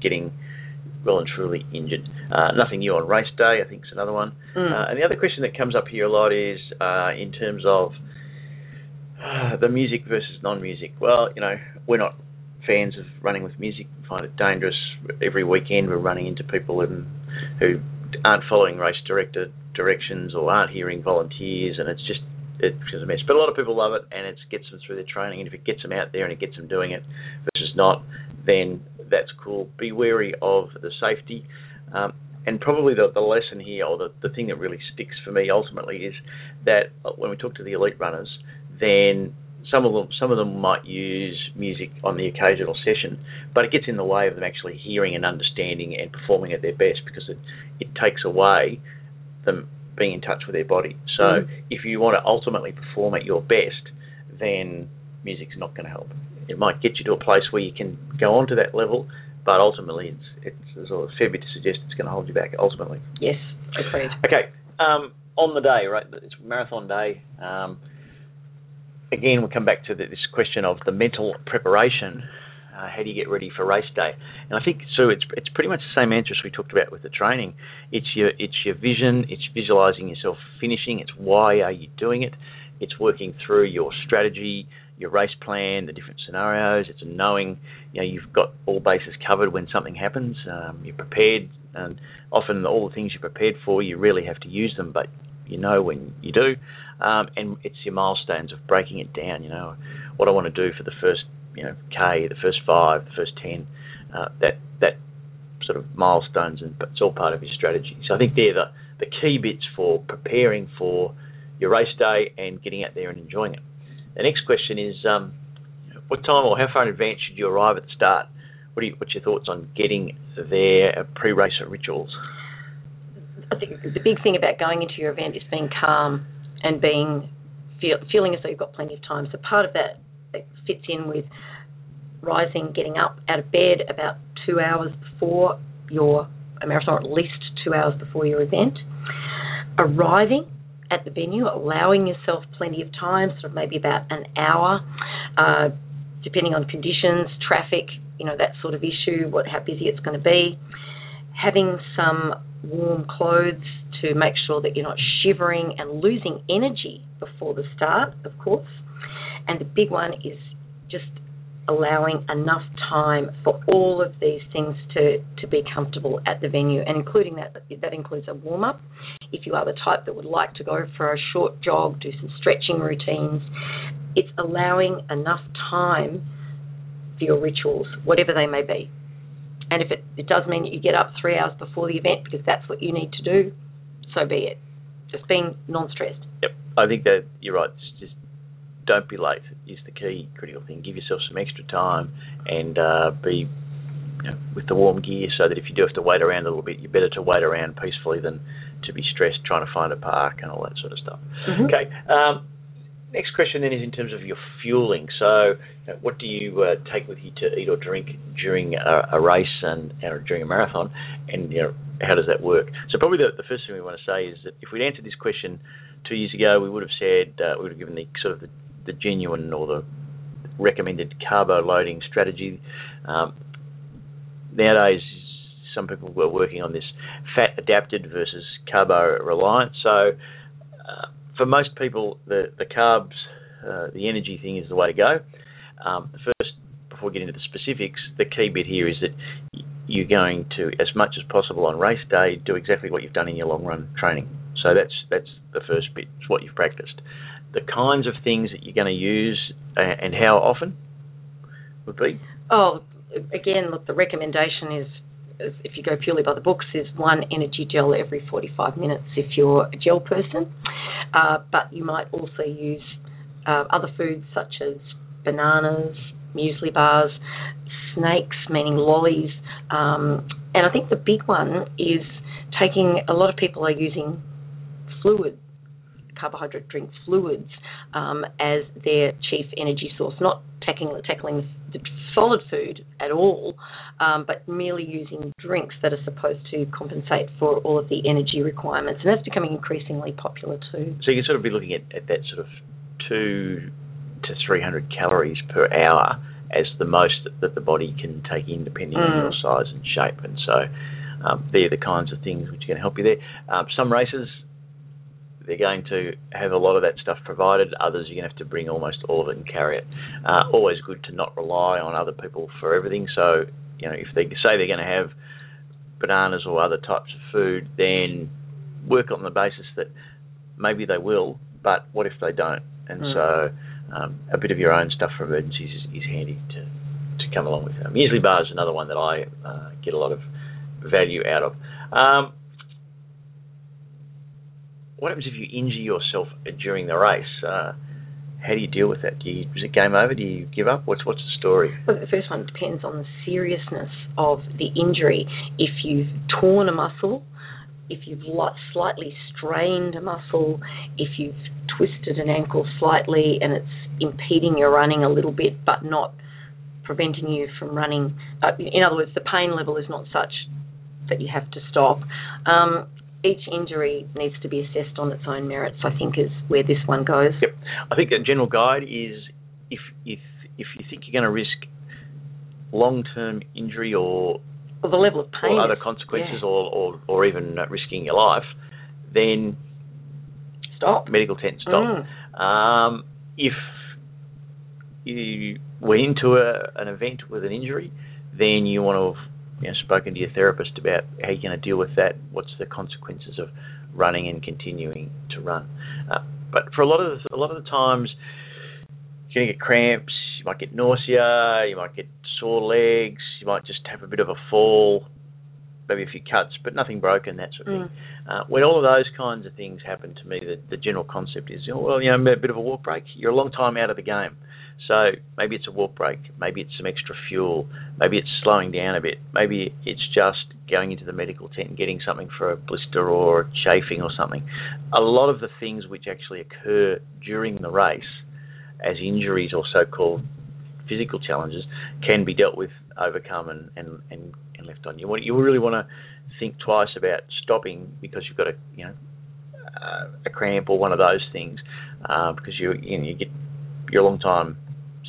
getting well and truly injured. Uh, nothing new on race day, I think, is another one. Mm. Uh, and the other question that comes up here a lot is uh, in terms of uh, the music versus non-music. Well, you know, we're not fans of running with music. We find it dangerous. Every weekend we're running into people who, who aren't following race director directions or aren't hearing volunteers, and it's just it's a mess. But a lot of people love it, and it gets them through their training. And if it gets them out there and it gets them doing it versus not, then that's cool. Be wary of the safety. Um, and probably the, the lesson here, or the, the thing that really sticks for me ultimately, is that when we talk to the elite runners, then some of them some of them might use music on the occasional session, but it gets in the way of them actually hearing and understanding and performing at their best because it it takes away them being in touch with their body. So mm. if you want to ultimately perform at your best, then music's not going to help it might get you to a place where you can go on to that level, but ultimately, it's, it's there's a fair bit to suggest it's going to hold you back. Ultimately,
yes, agreed.
Okay, um, on the day, right? It's marathon day. Um, again, we'll come back to the, this question of the mental preparation. Uh, how do you get ready for race day? And I think so. It's it's pretty much the same answer as we talked about with the training. It's your it's your vision. It's visualizing yourself finishing. It's why are you doing it? It's working through your strategy, your race plan, the different scenarios. It's knowing you know you've got all bases covered when something happens. Um, you're prepared, and often all the things you're prepared for, you really have to use them, but you know when you do. Um, and it's your milestones of breaking it down. You know what I want to do for the first you know k, the first five, the first ten. Uh, that that sort of milestones, and it's all part of your strategy. So I think they're the the key bits for preparing for your race day and getting out there and enjoying it. The next question is, um, what time or how far in advance should you arrive at the start? What are you, what's your thoughts on getting there uh, pre-race rituals?
I think the big thing about going into your event is being calm and being feel, feeling as though you've got plenty of time. So part of that, fits in with rising, getting up out of bed about two hours before your marathon, or at least two hours before your event. Arriving at the venue, allowing yourself plenty of time, sort of maybe about an hour, uh, depending on conditions, traffic, you know, that sort of issue, what how busy it's going to be. Having some warm clothes to make sure that you're not shivering and losing energy before the start, of course. And the big one is just allowing enough time for all of these things to, to be comfortable at the venue, and including that that includes a warm up. If you are the type that would like to go for a short jog, do some stretching routines, it's allowing enough time for your rituals, whatever they may be. And if it, it does mean that you get up three hours before the event because that's what you need to do, so be it. Just being non-stressed.
Yep, I think that you're right. It's just don't be late is the key critical thing. Give yourself some extra time and uh, be you know, with the warm gear, so that if you do have to wait around a little bit, you're better to wait around peacefully than to be stressed trying to find a park and all that sort of stuff.
Mhm.
Okay. Um, next question then is in terms of your fueling. So, what do you uh, take with you to eat or drink during a, a race and or during a marathon, and you know how does that work? So, probably the, the first thing we want to say is that if we'd answered this question two years ago, we would have said uh, we would have given the sort of the, the genuine or the recommended carbo loading strategy. Um, nowadays, some people were working on this fat adapted versus carbo reliant. So, uh, for most people, the the carbs, uh, the energy thing is the way to go. Um, first, before we get into the specifics, the key bit here is that you're going to, as much as possible on race day, do exactly what you've done in your long run training. So that's that's the first bit. It's what you've practiced. The kinds of things that you're going to use and how often would be.
Oh, again, look, the recommendation is if you go purely by the books, is one energy gel every 45 minutes if you're a gel person. Uh, but you might also use uh, other foods such as bananas, muesli bars, snakes, meaning lollies. Um, and I think the big one is taking, a lot of people are using fluid carbohydrate drink fluids um, as their chief energy source, not tackling, tackling the solid food at all, um, but merely using drinks that are supposed to compensate for all of the energy requirements. And that's becoming increasingly popular too.
So you can sort of be looking at, at that sort of two to 300 calories per hour as the most that, that the body can take in, depending on
Mm.
your size and shape. And so um, they're the kinds of things which are going to help you there. Um, some races, they're going to have a lot of that stuff provided. Others, you're going to have to bring almost all of it and carry it. Uh, always good to not rely on other people for everything. So, you know, if they say they're going to have bananas or other types of food, then work on the basis that maybe they will, but what if they don't? And
Mm.
so, um, a bit of your own stuff for emergencies is, is handy to to come along with. Um, muesli bar is another one that I uh, get a lot of value out of. Um, what happens if you injure yourself during the race? Uh, how do you deal with that? Do you, is it game over? Do you give up? What's what's the story?
Well, the first one depends on the seriousness of the injury. If you've torn a muscle, if you've slightly strained a muscle, if you've twisted an ankle slightly and it's impeding your running a little bit but not preventing you from running, uh, in other words, the pain level is not such that you have to stop. Um, each injury needs to be assessed on its own merits, I think, is where this one goes.
Yep. I think a general guide is if if if you think you're going to risk long term injury or
Well, the level of pain.
or other consequences
yeah.
or, or, or even risking your life, then
Stop.
medical tent stop.
Mm.
Um, if you went into a, an event with an injury, then you want to you know, spoken to your therapist about how you're going to deal with that. What's the consequences of running and continuing to run? Uh, but for a lot of the, a lot of the times, you're going to get cramps. You might get nausea. You might get sore legs. You might just have a bit of a fall, maybe a few cuts, but nothing broken. That sort of thing.
Mm.
Uh, when all of those kinds of things happen to me, the, the general concept is, you know, well, you know, a bit of a walk break. You're a long time out of the game. So maybe it's a walk break. Maybe it's some extra fuel. Maybe it's slowing down a bit. Maybe it's just going into the medical tent and getting something for a blister or chafing or something. A lot of the things which actually occur during the race as injuries or so-called physical challenges can be dealt with, overcome, and, and, and, and left on. You want you really want to think twice about stopping because you've got a you know a cramp or one of those things uh, because you you, know, you get you're a long time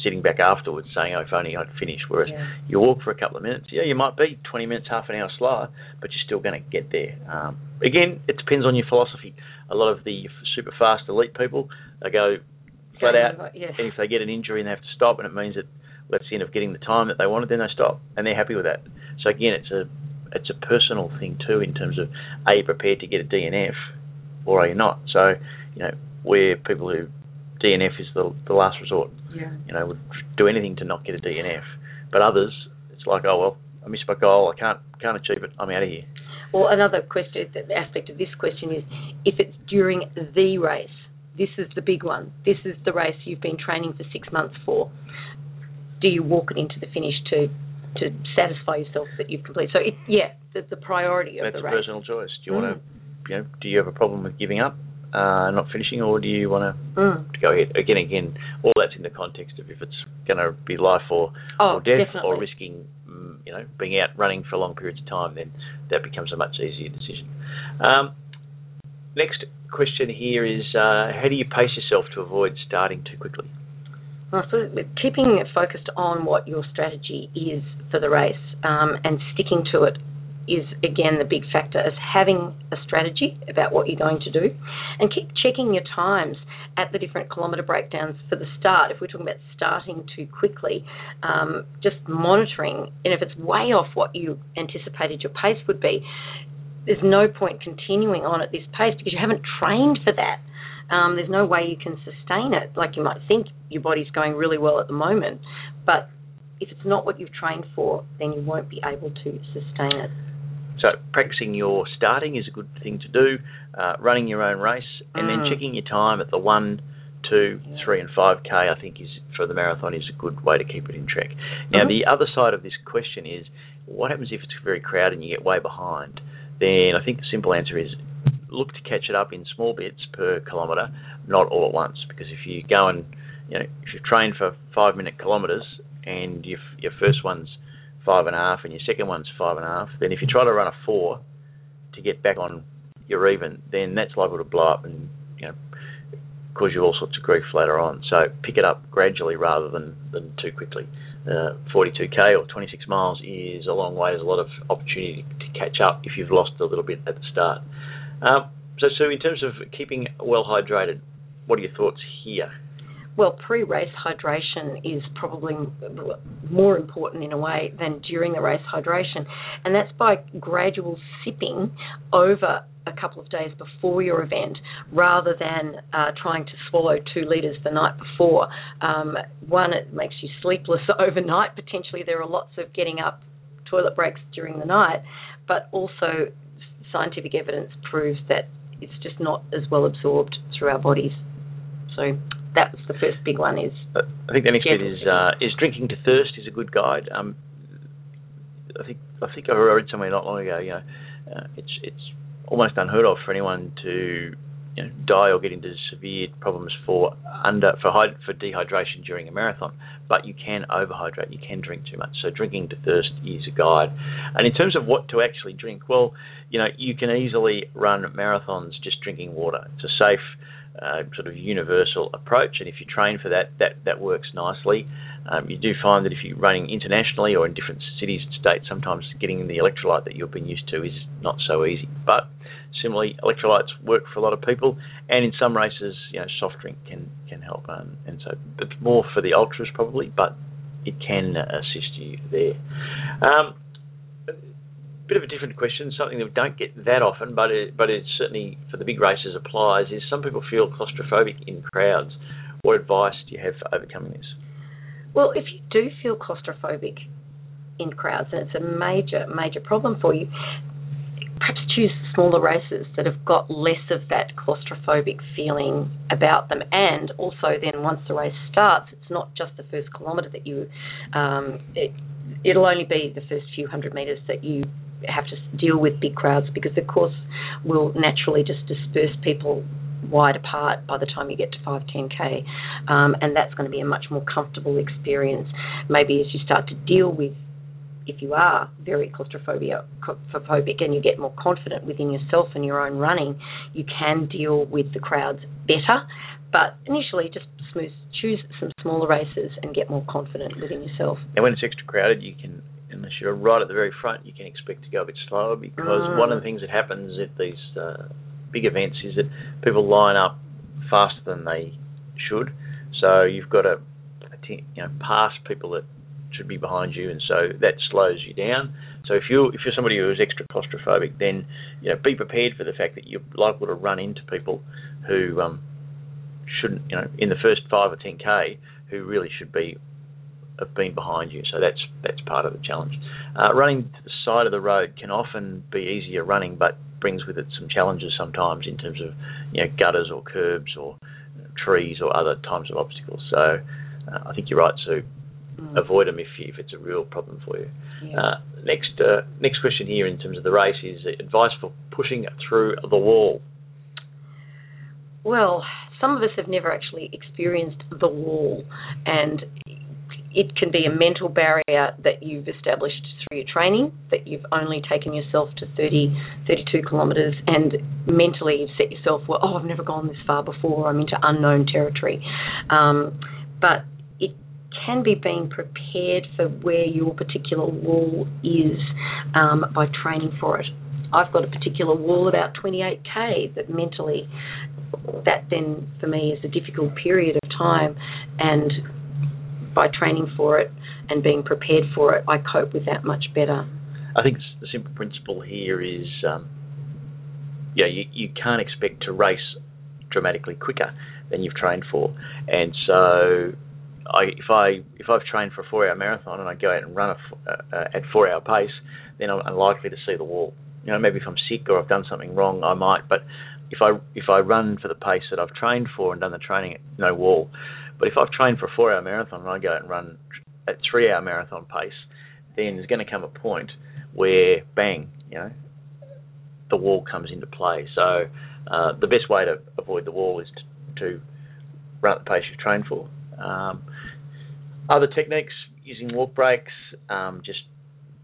sitting back afterwards saying, oh, if only I'd finished. Whereas
Yeah.
you walk for a couple of minutes, yeah, you might be 20 minutes, half an hour slower, but you're still going to get there. Um, again, it depends on your philosophy. A lot of the super fast elite people, they go flat out,
yeah.
and if they get an injury and they have to stop, and it means that lets the end of getting the time that they wanted, then they stop, and they're happy with that. So again, it's a it's a personal thing too in terms of are you prepared to get a DNF or are you not? So you know where people who DNF is the the last resort,
Yeah.
you know, would do anything to not get a DNF, but others it's like oh well I missed my goal, I can't can't achieve it, I'm out of here.
Well, another question, aspect of this question is if it's during the race, this is the big one. This is the race you've been training for six months for. Do you walk it into the finish to to satisfy yourself that you've completed. So it, yeah, the, the priority of
That's
the
a
race.
personal choice. Do you
Mm.
want to, you know, do you have a problem with giving up, uh, not finishing, or do you want to
Mm.
go ahead. Again, again, all that's in the context of if it's going to be life or,
Oh,
or death,
definitely.
or risking, mm, you know, being out running for long periods of time, then that becomes a much easier decision. Um, next question here is, uh, how do you pace yourself to avoid starting too quickly?
Well, so keeping it focused on what your strategy is for the race um, and sticking to it is again the big factor is having a strategy about what you're going to do and keep checking your times at the different kilometre breakdowns for the start if we're talking about starting too quickly um, just monitoring and if it's way off what you anticipated your pace would be there's no point continuing on at this pace because you haven't trained for that um, there's no way you can sustain it. Like you might think your body's going really well at the moment, but if it's not what you've trained for, then you won't be able to sustain it.
So practicing your starting is a good thing to do. Uh, running your own race and then
Mm.
checking your time at the one, two, three, and five k. I think is for the marathon is a good way to keep it in track. Now
Mhm.
the other side of this question is, what happens if it's very crowded and you get way behind? Then I think the simple answer is look to catch it up in small bits per kilometre, not all at once. Because if you go and you know if you train for five minute kilometres and your your first one's five and a half and your second one's five and a half, then if you try to run a four to get back on your even, then that's liable to blow up and you know cause you all sorts of grief later on. So pick it up gradually rather than, than too quickly. Uh, 42k or 26 miles is a long way. There's a lot of opportunity to catch up if you've lost a little bit at the start. Um, so, so in terms of keeping well hydrated, what are your thoughts here?
Well, pre-race hydration is probably more important in a way than during the race hydration, and that's by gradual sipping over a couple of days before your event rather than uh, trying to swallow two litres the night before. Um, one, it makes you sleepless [laughs] overnight. Potentially, there are lots of getting up toilet breaks during the night, but also scientific evidence proves that it's just not as well absorbed through our bodies. So that was the first big one is
I think the next bit is uh, is drinking to thirst is a good guide. Um, I think I think I read somewhere not long ago. You know, uh, it's it's almost unheard of for anyone to you know, die or get into severe problems for under for hyd- for dehydration during a marathon. But you can overhydrate. You can drink too much. So drinking to thirst is a guide. And in terms of what to actually drink, well, you know, you can easily run marathons just drinking water. It's a safe uh, sort of universal approach, and if you train for that, that that works nicely. Um, you do find that if you're running internationally or in different cities and states, sometimes getting the electrolyte that you've been used to is not so easy. But similarly, electrolytes work for a lot of people, and in some races, you know, soft drink can can help. Um, and so it's more for the ultras probably, but it can uh, assist you there. Um, bit of a different question, something that we don't get that often, but it, but it certainly for the big races applies. Is some people feel claustrophobic in crowds? What advice do you have for overcoming this?
Well, if you do feel claustrophobic in crowds and it's a major, major problem for you, perhaps choose smaller races that have got less of that claustrophobic feeling about them. And also, then once the race starts, it's not just the first kilometre that you, um, it, it'll only be the first few hundred metres that you have to deal with big crowds because the course will naturally just disperse people wide apart by the time you get to 5 10k um, and that's going to be a much more comfortable experience. Maybe as you start to deal with if you are very claustrophobic and you get more confident within yourself and your own running you can deal with the crowds better. But initially just smooth choose some smaller races and get more confident within yourself.
And when it's extra crowded, you can, unless you're right at the very front, you can expect to go a bit slower because
Mm.
one of the things that happens at these uh, big events is that people line up faster than they should. So you've got to, you know, pass people that should be behind you, and so that slows you down. So if you if you're somebody who is extra claustrophobic, then you know be prepared for the fact that you're liable to run into people who um, shouldn't, you know, in the first five or ten k, who really should be have been behind you. So that's that's part of the challenge. Uh, running to the side of the road can often be easier running, but brings with it some challenges sometimes in terms of you know gutters or curbs or trees or other types of obstacles. So uh, I think you're right, Sue.
Mm.
avoid them if you, if it's a real problem for you.
Yeah.
Uh, next uh, next question here in terms of the race is advice for pushing through the wall.
Well, some of us have never actually experienced the wall, and it can be a mental barrier that you've established through your training, that you've only taken yourself to 30, 32 kilometres, and mentally you've set yourself, well, oh, I've never gone this far before, I'm into unknown territory. Um, but it can be being prepared for where your particular wall is um, by training for it. I've got a particular wall about 28k that mentally that then for me is a difficult period of time and by training for it and being prepared for it I cope with that much better.
I think the simple principle here is, um, yeah, you, you can't expect to race dramatically quicker than you've trained for, and so I, if I if I've trained for a four-hour marathon and I go out and run a, uh, at four-hour pace, then I'm unlikely to see the wall. You know, maybe if I'm sick or I've done something wrong, I might. But if I if I run for the pace that I've trained for and done the training, no wall. But if I've trained for a four-hour marathon and I go out and run at three-hour marathon pace, then there's going to come a point where bang, you know, the wall comes into play. So uh, the best way to avoid the wall is to, to run at the pace you've trained for. Um, other techniques using walk breaks, um, just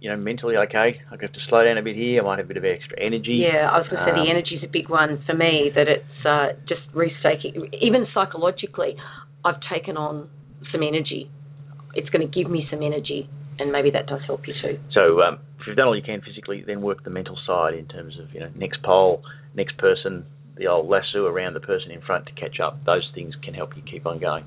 you know, mentally okay. I have to slow down a bit here. I might have a bit of extra energy.
Yeah, I was going to say
Um,
the energy is a big one for me. That it's uh, just restaking. Even psychologically, I've taken on some energy. It's going to give me some energy, and maybe that does help you too.
So um, if you've done all you can physically, then work the mental side in terms of you know next pole, next person, the old lasso around the person in front to catch up. Those things can help you keep on going.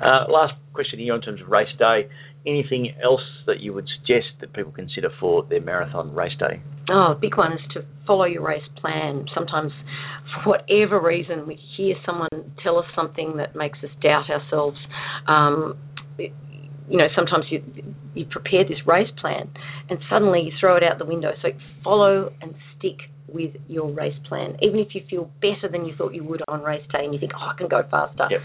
Uh, last question here in terms of race day. Anything else that you would suggest that people consider for their marathon race day?
Oh, a big one is to follow your race plan. Sometimes, for whatever reason, we hear someone tell us something that makes us doubt ourselves. Um, it- you know, sometimes you you prepare this race plan and suddenly you throw it out the window. So follow and stick with your race plan, even if you feel better than you thought you would on race day, and you think, oh, I can go faster.
Yep.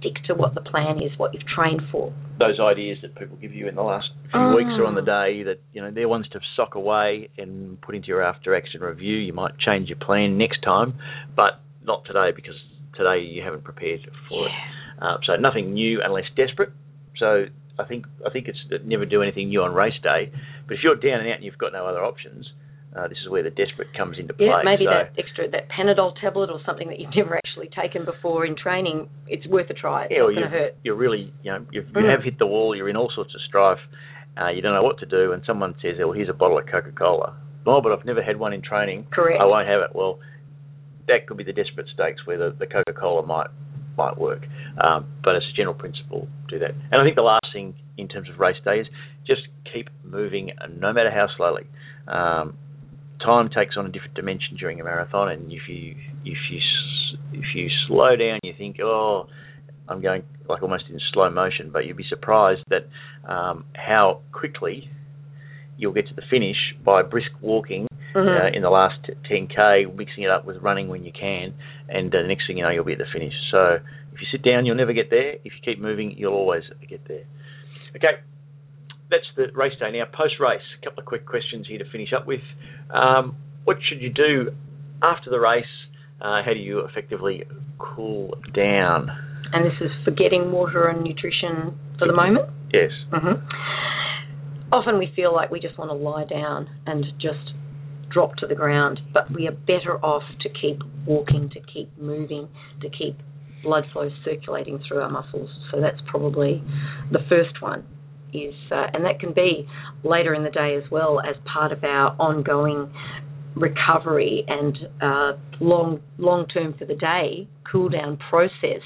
Stick to what the plan is, what you've trained for.
Those ideas that people give you in the last few
Ah.
weeks or on the day that you know they're ones to sock away and put into your after action review. You might change your plan next time, but not today because today you haven't prepared for it. Uh, so nothing new unless desperate. So I think I think it's never do anything new on race day. But if you're down and out and you've got no other options, uh, this is where the desperate comes into play.
Yeah, maybe
so,
that extra that Panadol tablet or something that you've never actually taken before in training. It's worth a try. It's
yeah,
not going to hurt.
you're really, you know, you've, you
Mm.
have hit the wall. You're in all sorts of strife. Uh, you don't know what to do, and someone says, "Oh, here's a bottle of Coca-Cola." Oh, but I've never had one in training.
Correct.
I won't have it. Well, that could be the desperate stakes where the, the Coca-Cola might might work. Um, but as a general principle, do that. And I think the last thing in terms of race day is just keep moving, no matter how slowly. Um, time takes on a different dimension during a marathon, and if you if you if you slow down, you think, oh, I'm going like almost in slow motion, but you'd be surprised that um, how quickly you'll get to the finish by brisk walking
Mhm.
uh, in the last 10k, mixing it up with running when you can, and uh, the next thing you know, you'll be at the finish. So if you sit down, you'll never get there. If you keep moving, you'll always get there. Okay, that's the race day. Now, post race, a couple of quick questions here to finish up with. Um, what should you do after the race? Uh, how do you effectively cool down?
And this is forgetting water and nutrition for the moment.
Yes.
hmm Often we feel like we just want to lie down and just drop to the ground, but we are better off to keep walking, to keep moving, to keep blood flow circulating through our muscles. So that's probably the first one. Is uh, and that can be later in the day as well as part of our ongoing recovery and uh, long long term for the day cool down process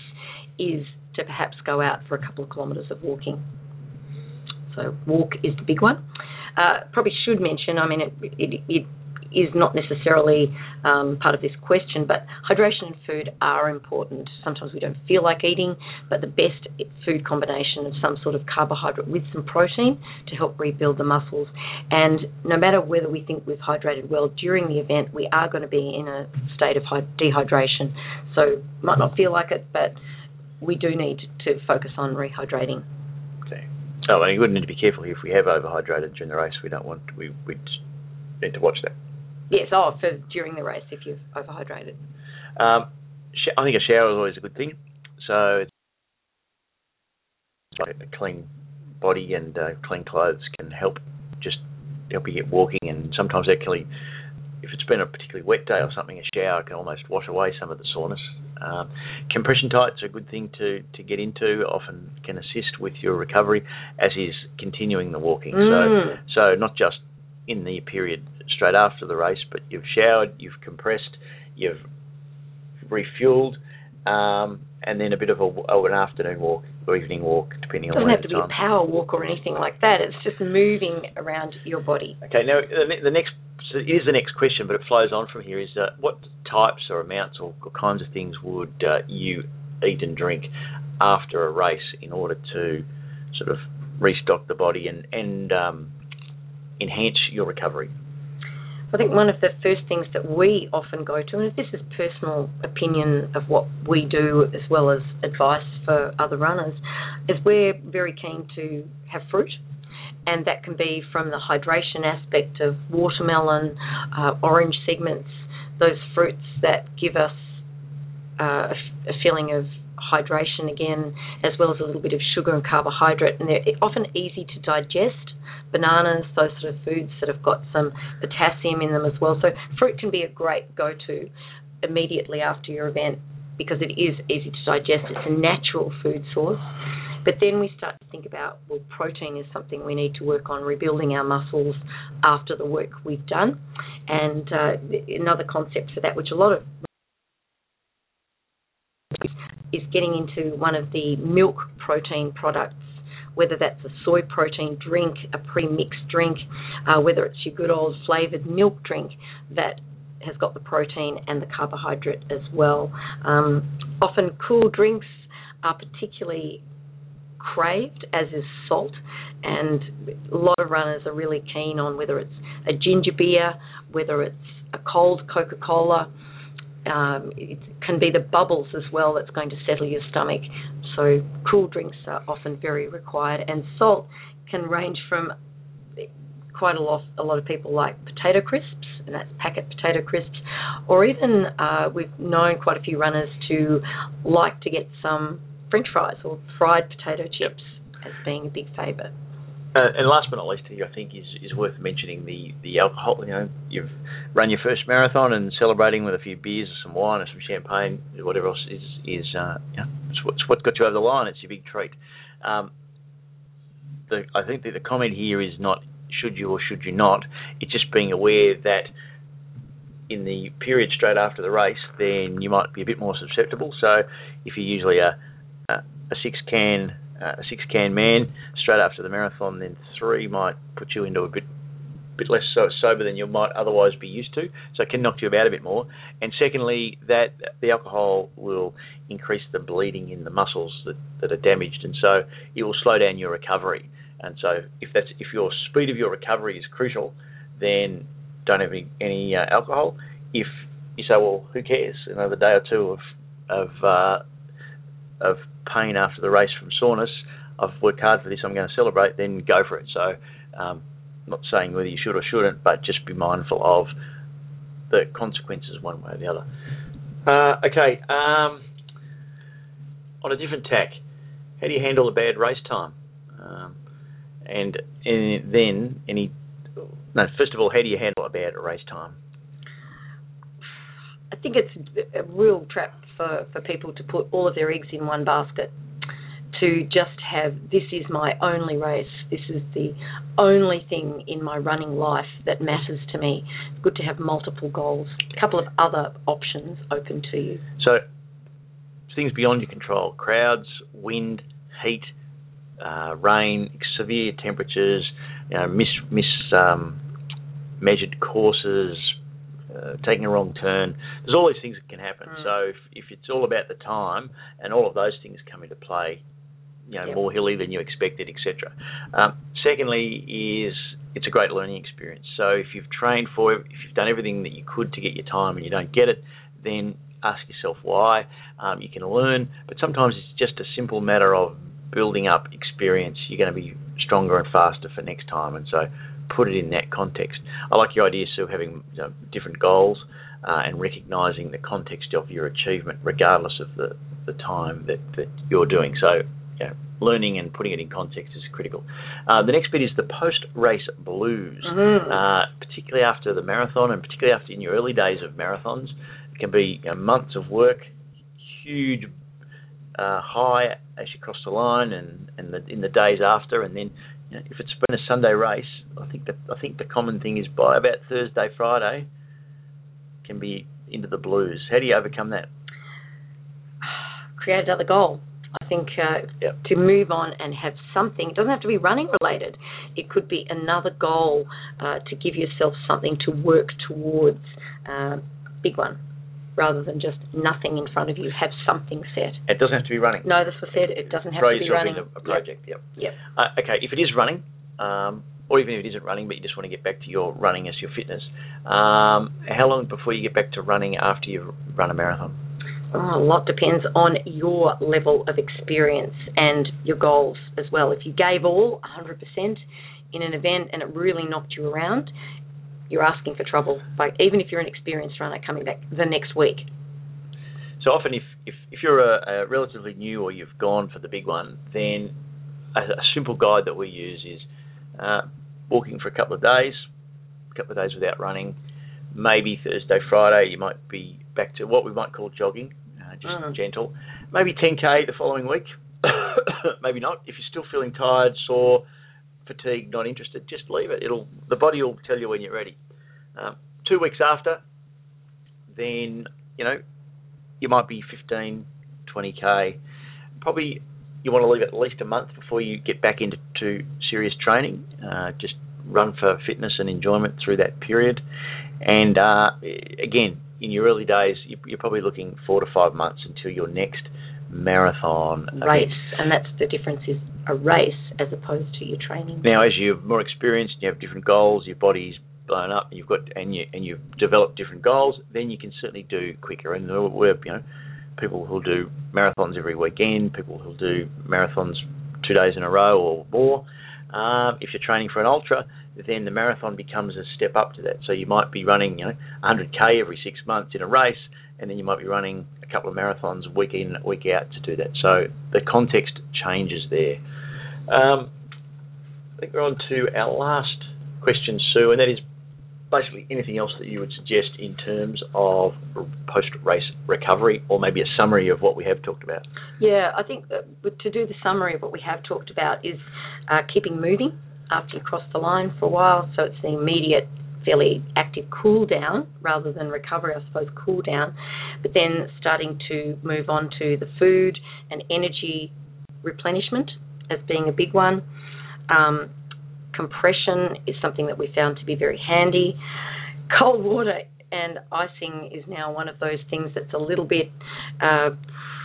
is to perhaps go out for a couple of kilometres of walking. So walk is the big one. Uh, probably should mention, I mean, it, it, it is not necessarily um, part of this question, but hydration and food are important. Sometimes we don't feel like eating, but the best food combination is some sort of carbohydrate with some protein to help rebuild the muscles. And no matter whether we think we've hydrated well during the event, we are going to be in a state of dehydration. So might not feel like it, but we do need to focus on rehydrating.
Okay. Oh, and you would need to be careful here if we have overhydrated during the race. We don't want we we need to watch that.
Yes, oh, for during the race if you've overhydrated.
Um, sh- I think a shower is always a good thing. So it's like a clean body and uh, clean clothes can help just help you get walking. And sometimes actually, if it's been a particularly wet day or something, a shower can almost wash away some of the soreness. Um, compression tights are a good thing to, to get into. Often can assist with your recovery, as is continuing the walking.
Mm.
So so not just in the period straight after the race, but you've showered, you've compressed, you've refueled, um, and then a bit of a, oh, an afternoon walk or evening walk, depending on the time.
It
on
doesn't have to be
time.
a power walk or anything like that. It's just moving around your body.
Okay, now the, the next so it is the next question, but it flows on from here. Is uh, what types or amounts or, or kinds of things would uh, you eat and drink after a race in order to sort of restock the body and and um, enhance your recovery?
I think one of the first things that we often go to, and this is personal opinion of what we do as well as advice for other runners, is we're very keen to have fruit. And that can be from the hydration aspect of watermelon, uh, orange segments, those fruits that give us uh, a, a feeling of hydration again, as well as a little bit of sugar and carbohydrate. And they're often easy to digest bananas, those sort of foods that have got some potassium in them as well. So fruit can be a great go-to immediately after your event because it is easy to digest. It's a natural food source. But then we start to think about, well, protein is something we need to work on, rebuilding our muscles after the work we've done. And uh, another concept for that, which a lot of is getting into one of the milk protein products whether that's a soy protein drink, a pre-mixed drink, uh, whether it's your good old flavored milk drink that has got the protein and the carbohydrate as well. Um, often cool drinks are particularly craved, as is salt, and a lot of runners are really keen on whether it's a ginger beer, whether it's a cold Coca-Cola. Um, it can be the bubbles as well that's going to settle your stomach. So cool drinks are often very required, and salt can range from quite a lot. A lot of people like potato crisps, and that's packet potato crisps, or even uh, we've known quite a few runners to like to get some French fries or fried potato chips as being a big favourite.
Uh, and last but not least, I think is is worth mentioning the the alcohol. You know, you've run your first marathon and celebrating with a few beers, or some wine, or some champagne, whatever else is is uh, know, it's, it's what got you over the line. It's your big treat. Um, the I think that the comment here is not should you or should you not. It's just being aware that in the period straight after the race, then you might be a bit more susceptible. So if you're usually a a, a six can uh, a six can man straight after the marathon, then three might put you into a bit bit less so sober than you might otherwise be used to. So it can knock you about a bit more. And secondly, that the alcohol will increase the bleeding in the muscles that, that are damaged, and so it will slow down your recovery. And so if that's if your speed of your recovery is crucial, then don't have any, any uh, alcohol. If you say, well, who cares? Another day or two of of uh, of pain after the race from soreness. I've worked hard for this. I'm going to celebrate. Then go for it. So, um, not saying whether you should or shouldn't, but just be mindful of the consequences one way or the other. Uh, okay. Um, on a different tack, how do you handle a bad race time? Um, and, and then any no. First of all, how do you handle a bad race time?
I think it's a real trap for, for people to put all of their eggs in one basket. To just have this is my only race, this is the only thing in my running life that matters to me. Good to have multiple goals, a couple of other options open to you.
So, things beyond your control crowds, wind, heat, uh, rain, severe temperatures, you know, um, measured courses, uh, taking a wrong turn. There's all these things that can happen.
Mm.
So if, if it's all about the time and all of those things come into play, you know,
Yep.
more hilly than you expected, etc. Um, secondly, is it's a great learning experience. So if you've trained for it, if you've done everything that you could to get your time and you don't get it, then ask yourself why. Um, you can learn, but sometimes it's just a simple matter of building up experience. You're going to be stronger and faster for next time. And so put it in that context. I like your idea, Sue, having you know, different goals uh, and recognising the context of your achievement, regardless of the, the time that, that you're doing. So, you know, learning and putting it in context is critical. Uh, the next bit is the post-race blues,
Mhm.
uh, particularly after the marathon and particularly after in your early days of marathons. It can be you know, months of work, huge uh, high as you cross the line, and, and the, in the days after, and then you know, if it's been a Sunday race, I think that I think the common thing is by about Thursday, Friday, can be into the blues. How do you overcome that? [sighs]
create another goal. I think uh,
Yep.
to move on and have something, it doesn't have to be running related. It could be another goal uh, to give yourself something to work towards, uh, big one, rather than just nothing in front of you. Have something set.
It doesn't have to be running.
No, that's what I said. It doesn't have to be running.
a project. Yep.
Yep.
Uh, okay, if it is running, um, or even if it isn't running, but you just want to get back to your running as your fitness, um, how long before you get back to running after you've run a marathon?
Oh, a lot depends on your level of experience and your goals as well. If you gave all 100% in an event and it really knocked you around, you're asking for trouble. Like even if you're an experienced runner coming back the next week.
So often, if if, if you're a, a relatively new or you've gone for the big one, then a, a simple guide that we use is uh, walking for a couple of days, a couple of days without running. Maybe Thursday, Friday, you might be back to what we might call jogging, uh, just
Mm.
gentle. Maybe 10k the following week. [coughs] Maybe not. If you're still feeling tired, sore, fatigued, not interested, just leave it. It'll the body will tell you when you're ready. Um, two weeks after, then you know you might be 15, 20k. Probably you want to leave at least a month before you get back into to serious training. Uh, just run for fitness and enjoyment through that period. And uh, again, in your early days, you- you're probably looking four to five months until your next marathon event.
Race, and that's the difference is a race as opposed to your training.
Now, as you're more experienced, and you have different goals. Your body's blown up, and you've got and you and you've developed different goals. Then you can certainly do quicker. And there we're you know people who'll do marathons every weekend, people who'll do marathons two days in a row or more. Um, if you're training for an ultra, then the marathon becomes a step up to that. So you might be running, you know, 100k every six months in a race, and then you might be running a couple of marathons week in, week out to do that. So the context changes there. Um, I think we're on to our last question, Sue, and that is basically anything else that you would suggest in terms of post-race recovery, or maybe a summary of what we have talked about.
Yeah, I think to do the summary of what we have talked about is uh, keeping moving after you cross the line for a while. So it's the immediate, fairly active cool down rather than recovery, I suppose, cool down. But then starting to move on to the food and energy replenishment as being a big one. Um, compression is something that we found to be very handy. Cold water and icing is now one of those things that's a little bit. Uh,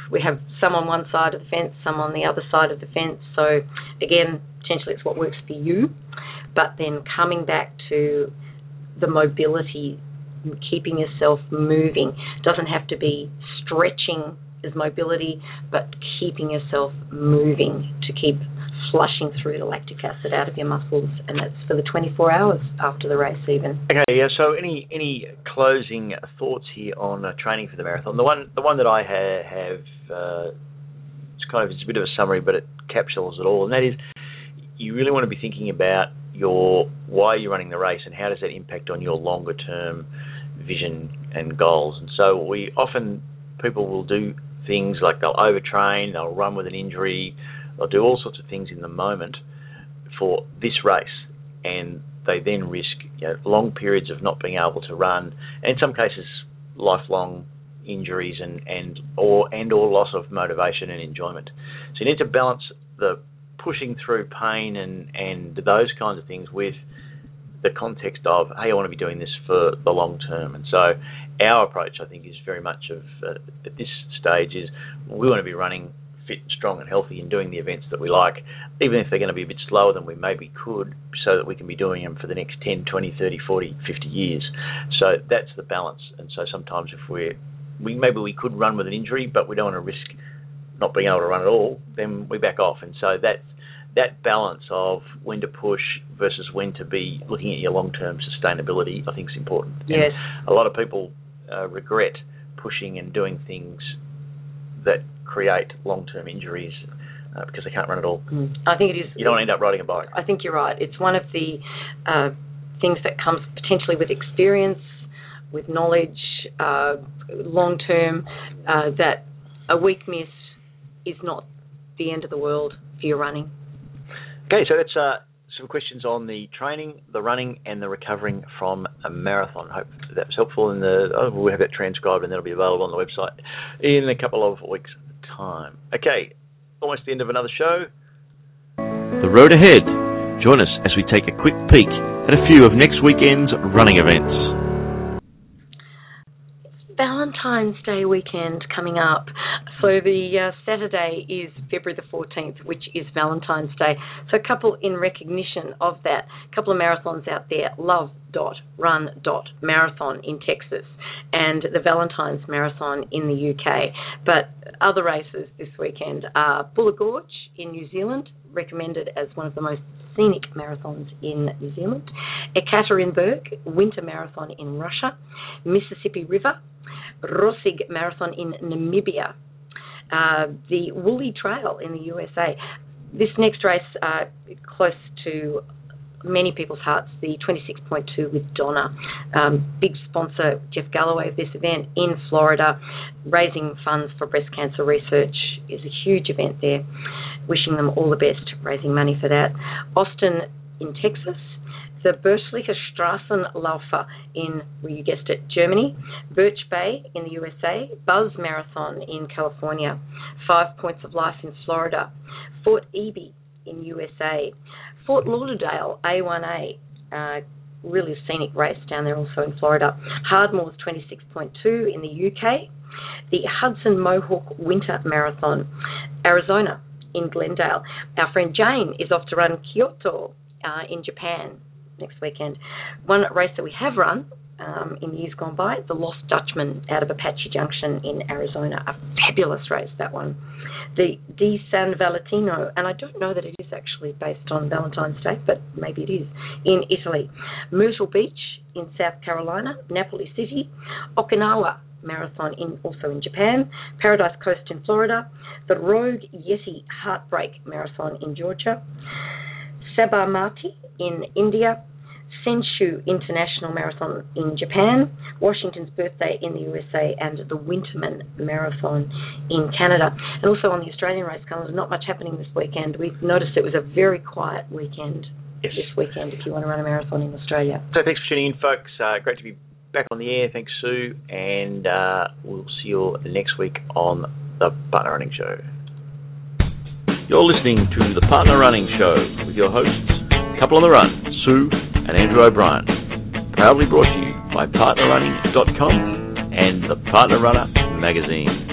we have some on one side of the fence, some on the other side of the fence. So again, potentially it's what works for you. But then coming back to the mobility, keeping yourself moving doesn't have to be stretching as mobility, but keeping yourself moving to keep flushing through the lactic acid out of your muscles, and that's for the 24 hours after the race, even.
Okay, yeah. So, any any closing thoughts here on uh, training for the marathon? The one the one that I ha- have, uh, it's kind of it's a bit of a summary, but it capsules it all, and that is, you really want to be thinking about your why are you're running the race and how does that impact on your longer term vision and goals. And so, we often people will do things like they'll overtrain, they'll run with an injury, they'll do all sorts of things in the moment for this race, and they then risk you know, long periods of not being able to run, and in some cases, lifelong injuries and and or and or loss of motivation and enjoyment. So you need to balance the pushing through pain and and those kinds of things with the context of hey, I want to be doing this for the long term, and so our approach, I think, is very much of uh, at this stage is we want to be running fit, strong, and healthy and doing the events that we like, even if they're going to be a bit slower than we maybe could, so that we can be doing them for the next 10, 20, 30, 40, 50 years. So that's the balance. And so sometimes if we're we maybe we could run with an injury, but we don't want to risk not being able to run at all, then we back off. And so that that balance of when to push versus when to be looking at your long-term sustainability, I think is important.
Yes.
And a lot of people uh, regret pushing and doing things that create long-term injuries uh, because they can't run at all.
Mm. I think it is.
You don't end up riding a bike.
I think you're right. It's one of the uh, things that comes potentially with experience, with knowledge, uh, long term, uh, that a weak miss is not the end of the world for your running.
Okay, so that's uh, some questions on the training, the running, and the recovering from a marathon. Hope that was helpful. In the oh, we'll have that transcribed and that'll be available on the website in a couple of weeks' time. Okay, almost the end of another show.
The road ahead. Join us as we take a quick peek at a few of next weekend's running events.
Valentine's Day weekend coming up. So the uh, Saturday is February the 14th, which is Valentine's Day. So a couple in recognition of that, a couple of marathons out there, Love dot Run dot Marathon in Texas and the Valentine's Marathon in the UK. But other races this weekend are Buller Gorge in New Zealand, recommended as one of the most scenic marathons in New Zealand, Ekaterinburg Winter Marathon in Russia, Mississippi River, Rössing Marathon in Namibia, uh, the Woolly Trail in the USA. This next race, uh, close to many people's hearts, the 26.2 with Donna. Um, big sponsor, Jeff Galloway, of this event in Florida, raising funds for breast cancer research is a huge event there. Wishing them all the best, raising money for that. Austin in Texas, the Berchtesgadener Straßenläufe in, well, you guessed it, Germany, Birch Bay in the USA, Buzz Marathon in California, Five Points of Life in Florida, Fort Ebey in USA, Fort Lauderdale A1A, uh, really scenic race down there also in Florida, Hardmoors 26.2 in the UK, the Hudson Mohawk Winter Marathon, Arizona in Glendale. Our friend Jane is off to run Kyoto uh, in Japan next weekend. One race that we have run um, in years gone by, the Lost Dutchman out of Apache Junction in Arizona. A fabulous race, that one. The Di San Valentino, and I don't know that it is actually based on Valentine's Day, but maybe it is, in Italy. Myrtle Beach in South Carolina, Napoli City, Okinawa Marathon in also in Japan, Paradise Coast in Florida, the Rogue Yeti Heartbreak Marathon in Georgia, Sabarmati in India, Senshu International Marathon in Japan, Washington's birthday in the USA, and the Winterman Marathon in Canada. And also on the Australian race calendar, not much happening this weekend. We've noticed it was a very quiet weekend
Yes.
this weekend if you want to run a marathon in Australia.
So thanks for tuning in, folks. Uh, great to be back on the air. Thanks, Sue, and uh, we'll see you all next week on the Partner Running Show.
You're listening to the Partner Running Show with your hosts, Couple on the Run, Sue and Andrew O'Brien. Proudly brought to you by PartnerRunning.com and the Partner Runner magazine.